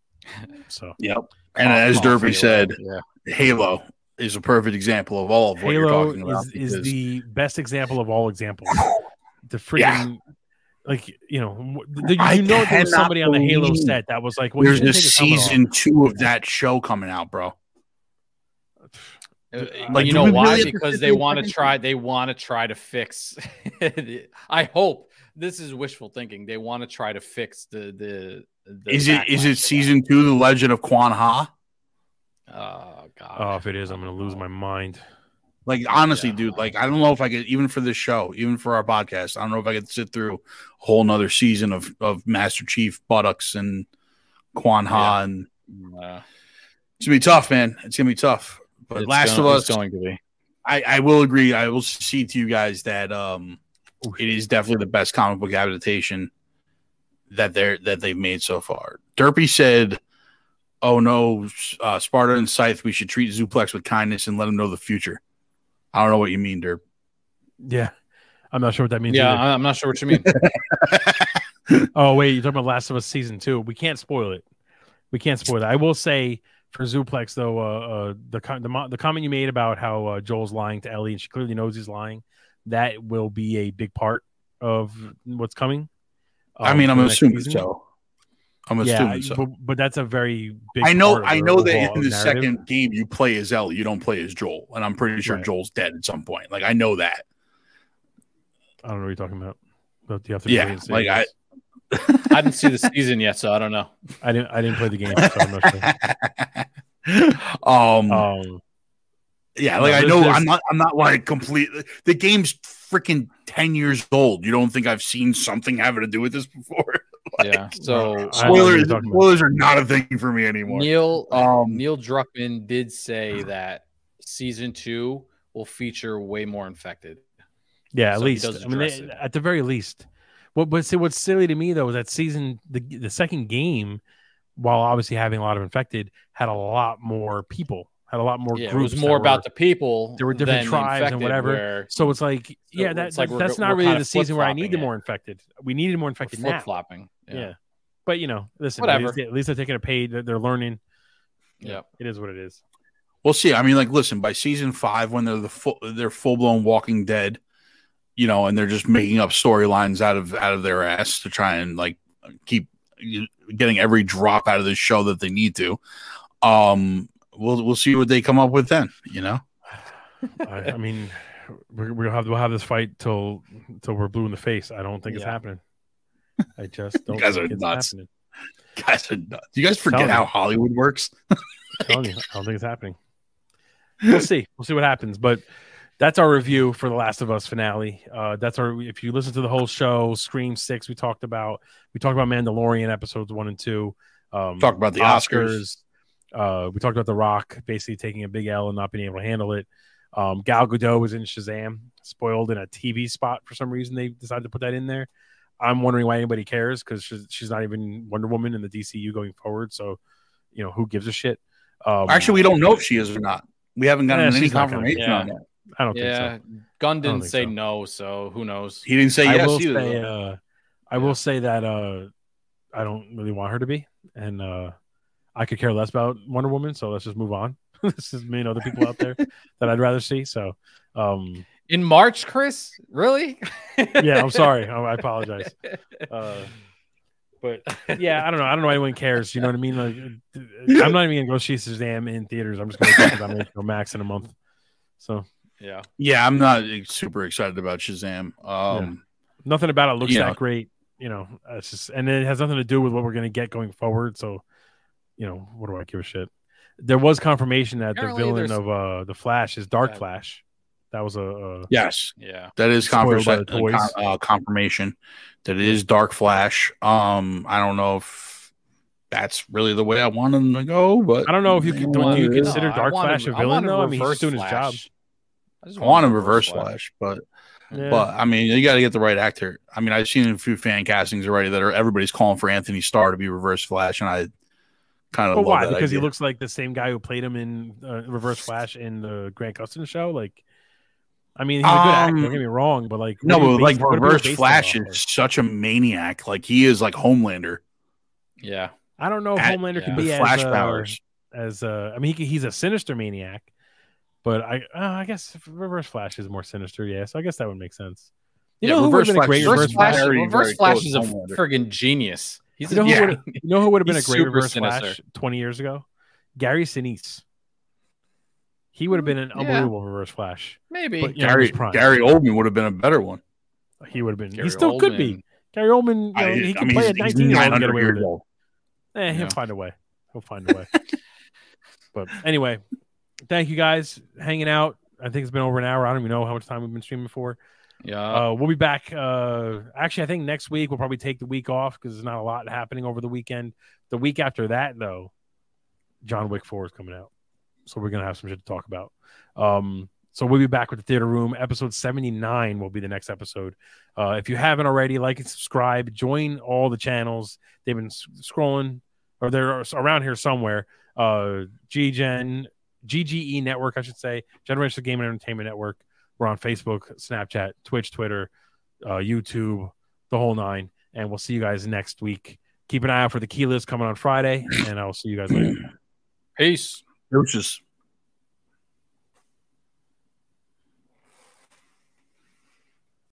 So Yep. And as Derpy said, yeah. Halo is a perfect example of all of what you're Halo talking about. is, is the best example of all examples. The freaking. Yeah. Like you know, w- you I know there was somebody on the Halo set that was like, well, There's shouldn't a take his helmet off. season two of that show coming out, bro. Uh, Like, you know why? really because they want to try. They want to try to fix. I hope this is wishful thinking. They want to try to fix the the. the Is it is it to season two, The Legend of Kwan Ha? Oh god. Oh, if it is, I'm going to lose my mind. Like honestly, Yeah. dude, like I don't know if I could even for this show, even for our podcast, I don't know if I could sit through a whole nother season of of Master Chief buttocks and Kwan Ha, and Uh, it's gonna be tough, man. It's gonna be tough. But it's Last gonna- of it's Us, going to be. I, I will agree. I will see to you guys that um, it is definitely the best comic book adaptation that they're that they've made so far. Derpy said, "Oh no, uh, Sparta and Scythe, we should treat Zuplex with kindness and let him know the future." I don't know what you mean, Derp. Yeah. I'm not sure what that means. Yeah, either. I- I'm not sure what you mean. Oh wait, you're talking about Last of Us season two. We can't spoil it. We can't spoil it. I will say for Zuplex though, uh, uh the the, the comment you made about how uh, Joel's lying to Ellie and she clearly knows he's lying, that will be a big part of what's coming. I um, mean, I'm assuming season. so. I'm Yeah, assuming so. but, but that's a very big. I know. part of I know that in the narrative. second game you play as Ellie, you don't play as Joel, and I'm pretty sure Right. Joel's dead at some point. Like I know that. I don't know what you're talking about. But you have to Yeah, play it and see like. I- I didn't see the season yet, so I don't know. I didn't. I didn't play the game, so I'm not sure. um, Um, yeah, no, like I know there's- I'm not. I'm not like completely. The game's freaking ten years old. You don't think I've seen something having to do with this before? Like, Yeah. So I don't know what Spoilers. you're. Spoilers are not a thing for me anymore. Neil Um, Neil Druckmann did say that season two will feature way more infected. Yeah, at So least. I mean, they, at the very least. What but see what's silly to me though is that season the the second game, while obviously having a lot of infected, had a lot more people, had a lot more Yeah, it groups. was that more were- about the people. there were different tribes and whatever. where So it's like, yeah, that, it's like that- we're- that's not really the season where I need the more infected. We needed more we're infected now. flip flopping. Yeah. But you know, listen, Whatever. At least, at least they're taking a paid. They're, they're learning. Yeah. it is what it is. We'll see. I mean, like, listen, by season five, when they're the full, they're full blown Walking Dead, you know, and they're just making up storylines out of out of their ass to try and like keep getting every drop out of the show that they need to. Um, we'll we'll see what they come up with then. You know, I, I mean, we're, we'll have we'll have this fight till till we're blue in the face. I don't think it's happening. I just don't guys think are nuts. happening. guys are nuts. Do you guys forget how. Hollywood works. Telling you, I don't think it's happening. We'll see. We'll see what happens. But that's our review for the Last of Us finale. Uh, that's our. If you listen to the whole show, Scream Six, we talked about. We talked about Mandalorian episodes one and two. Um, Talk about the Oscars. Uh, we talked about The Rock basically taking a big L and not being able to handle it. Um, Gal Gadot was in Shazam, spoiled in a TV spot for some reason. They decided to put that in there. I'm wondering why anybody cares because she's, she's not even Wonder Woman in the DCU going forward. So, you know, who gives a shit? Um, Actually, we don't know if she is or not. We haven't gotten Yeah, any she's not gonna- confirmation yeah. on that. I don't Yeah. think so. Gunn didn't say so. no, so who knows? He didn't say I yes will either. say, uh, I will say that uh, I don't really want her to be, and uh, I could care less about Wonder Woman. So let's just move on. this is me and other people out there that I'd rather see. So, um, In March, Chris? Really? yeah, I'm sorry. I, I apologize. Uh, but yeah, I don't know. I don't know why anyone cares. You know what I mean? Like, I'm not even gonna go see Shazam in theaters. I'm just gonna go on HBO Max in a month. So Yeah. Yeah, I'm not super excited about Shazam. Um, Nothing about it looks that know. great. You know, it's just, and it has nothing to do with what we're going to get going forward. So, you know, what do I give a shit? There was confirmation that Apparently the villain of uh the Flash is Dark Yeah. Flash. That was a, a Yes, Yeah. that is Spoiled by the confirmation, uh, confirmation that it is Dark Flash. Um, I don't know if that's really the way I want him to go, but I don't know if you can- do you consider No, Dark wanted- Flash a villain, wanted though? I mean, he's reverse doing his job. Flash. just I want a reverse Flash, but yeah. but I mean, you got to get the right actor. I mean, I've seen a few fan castings already that are everybody's calling for Anthony Starr to be Reverse Flash, and I kind of But why? that Because he looks like the same guy who played him in uh, Reverse Flash in the Grant Gustin show. Like, I mean, he's a good actor. Um, Don't get me wrong, but like, no, what are but like basing- what are people Reverse Flash is of? such a maniac. Like he is like Homelander Yeah. I don't know if at- Homelander can be with as Flash uh, powers. as uh, I mean, he, he's a sinister maniac, but I uh, I guess Reverse Flash is more sinister. Yeah, so I guess that would make sense. You Yeah, know who would Reverse have been a Flash great Reverse Reverse Flash, Flash? very, Reverse very Flash is a Homelander. friggin' genius. He's You know a who Yeah. would you know who would have been a great Reverse sinister. Flash twenty years ago? Gary Sinise. He would have been an Yeah. unbelievable Reverse Flash. maybe. But, Gary his. Gary Oldman would have been a better one. He would have been. Gary he still could be. Oldman. Gary Oldman, you know, I, he I can mean, play a he's, he's 19 year old and get away years with it. old. Eh, he'll Yeah. find a way. He'll find a way. but anyway, thank you guys hanging out. I think it's been over an hour. I don't even know how much time we've been streaming for. Yeah. Uh, we'll be back. Uh, actually, I think next week we'll probably take the week off because there's not a lot happening over the weekend. The week after that, though, John Wick 4 is coming out. So we're to have some shit to talk about. Um, so we'll be back with the theater room. Episode 79 will be the next episode. Uh, if you haven't already, like and subscribe. Join all the channels. They've been scrolling, or they're around here somewhere. Uh, GGen, GGE Network, I should say, Generational Game and Entertainment Network. We're on Facebook, Snapchat, Twitch, Twitter, uh, YouTube, the whole nine. And we'll see you guys next week. Keep an eye out for the key list coming on Friday, and I'll see you guys later. Peace. Deuces.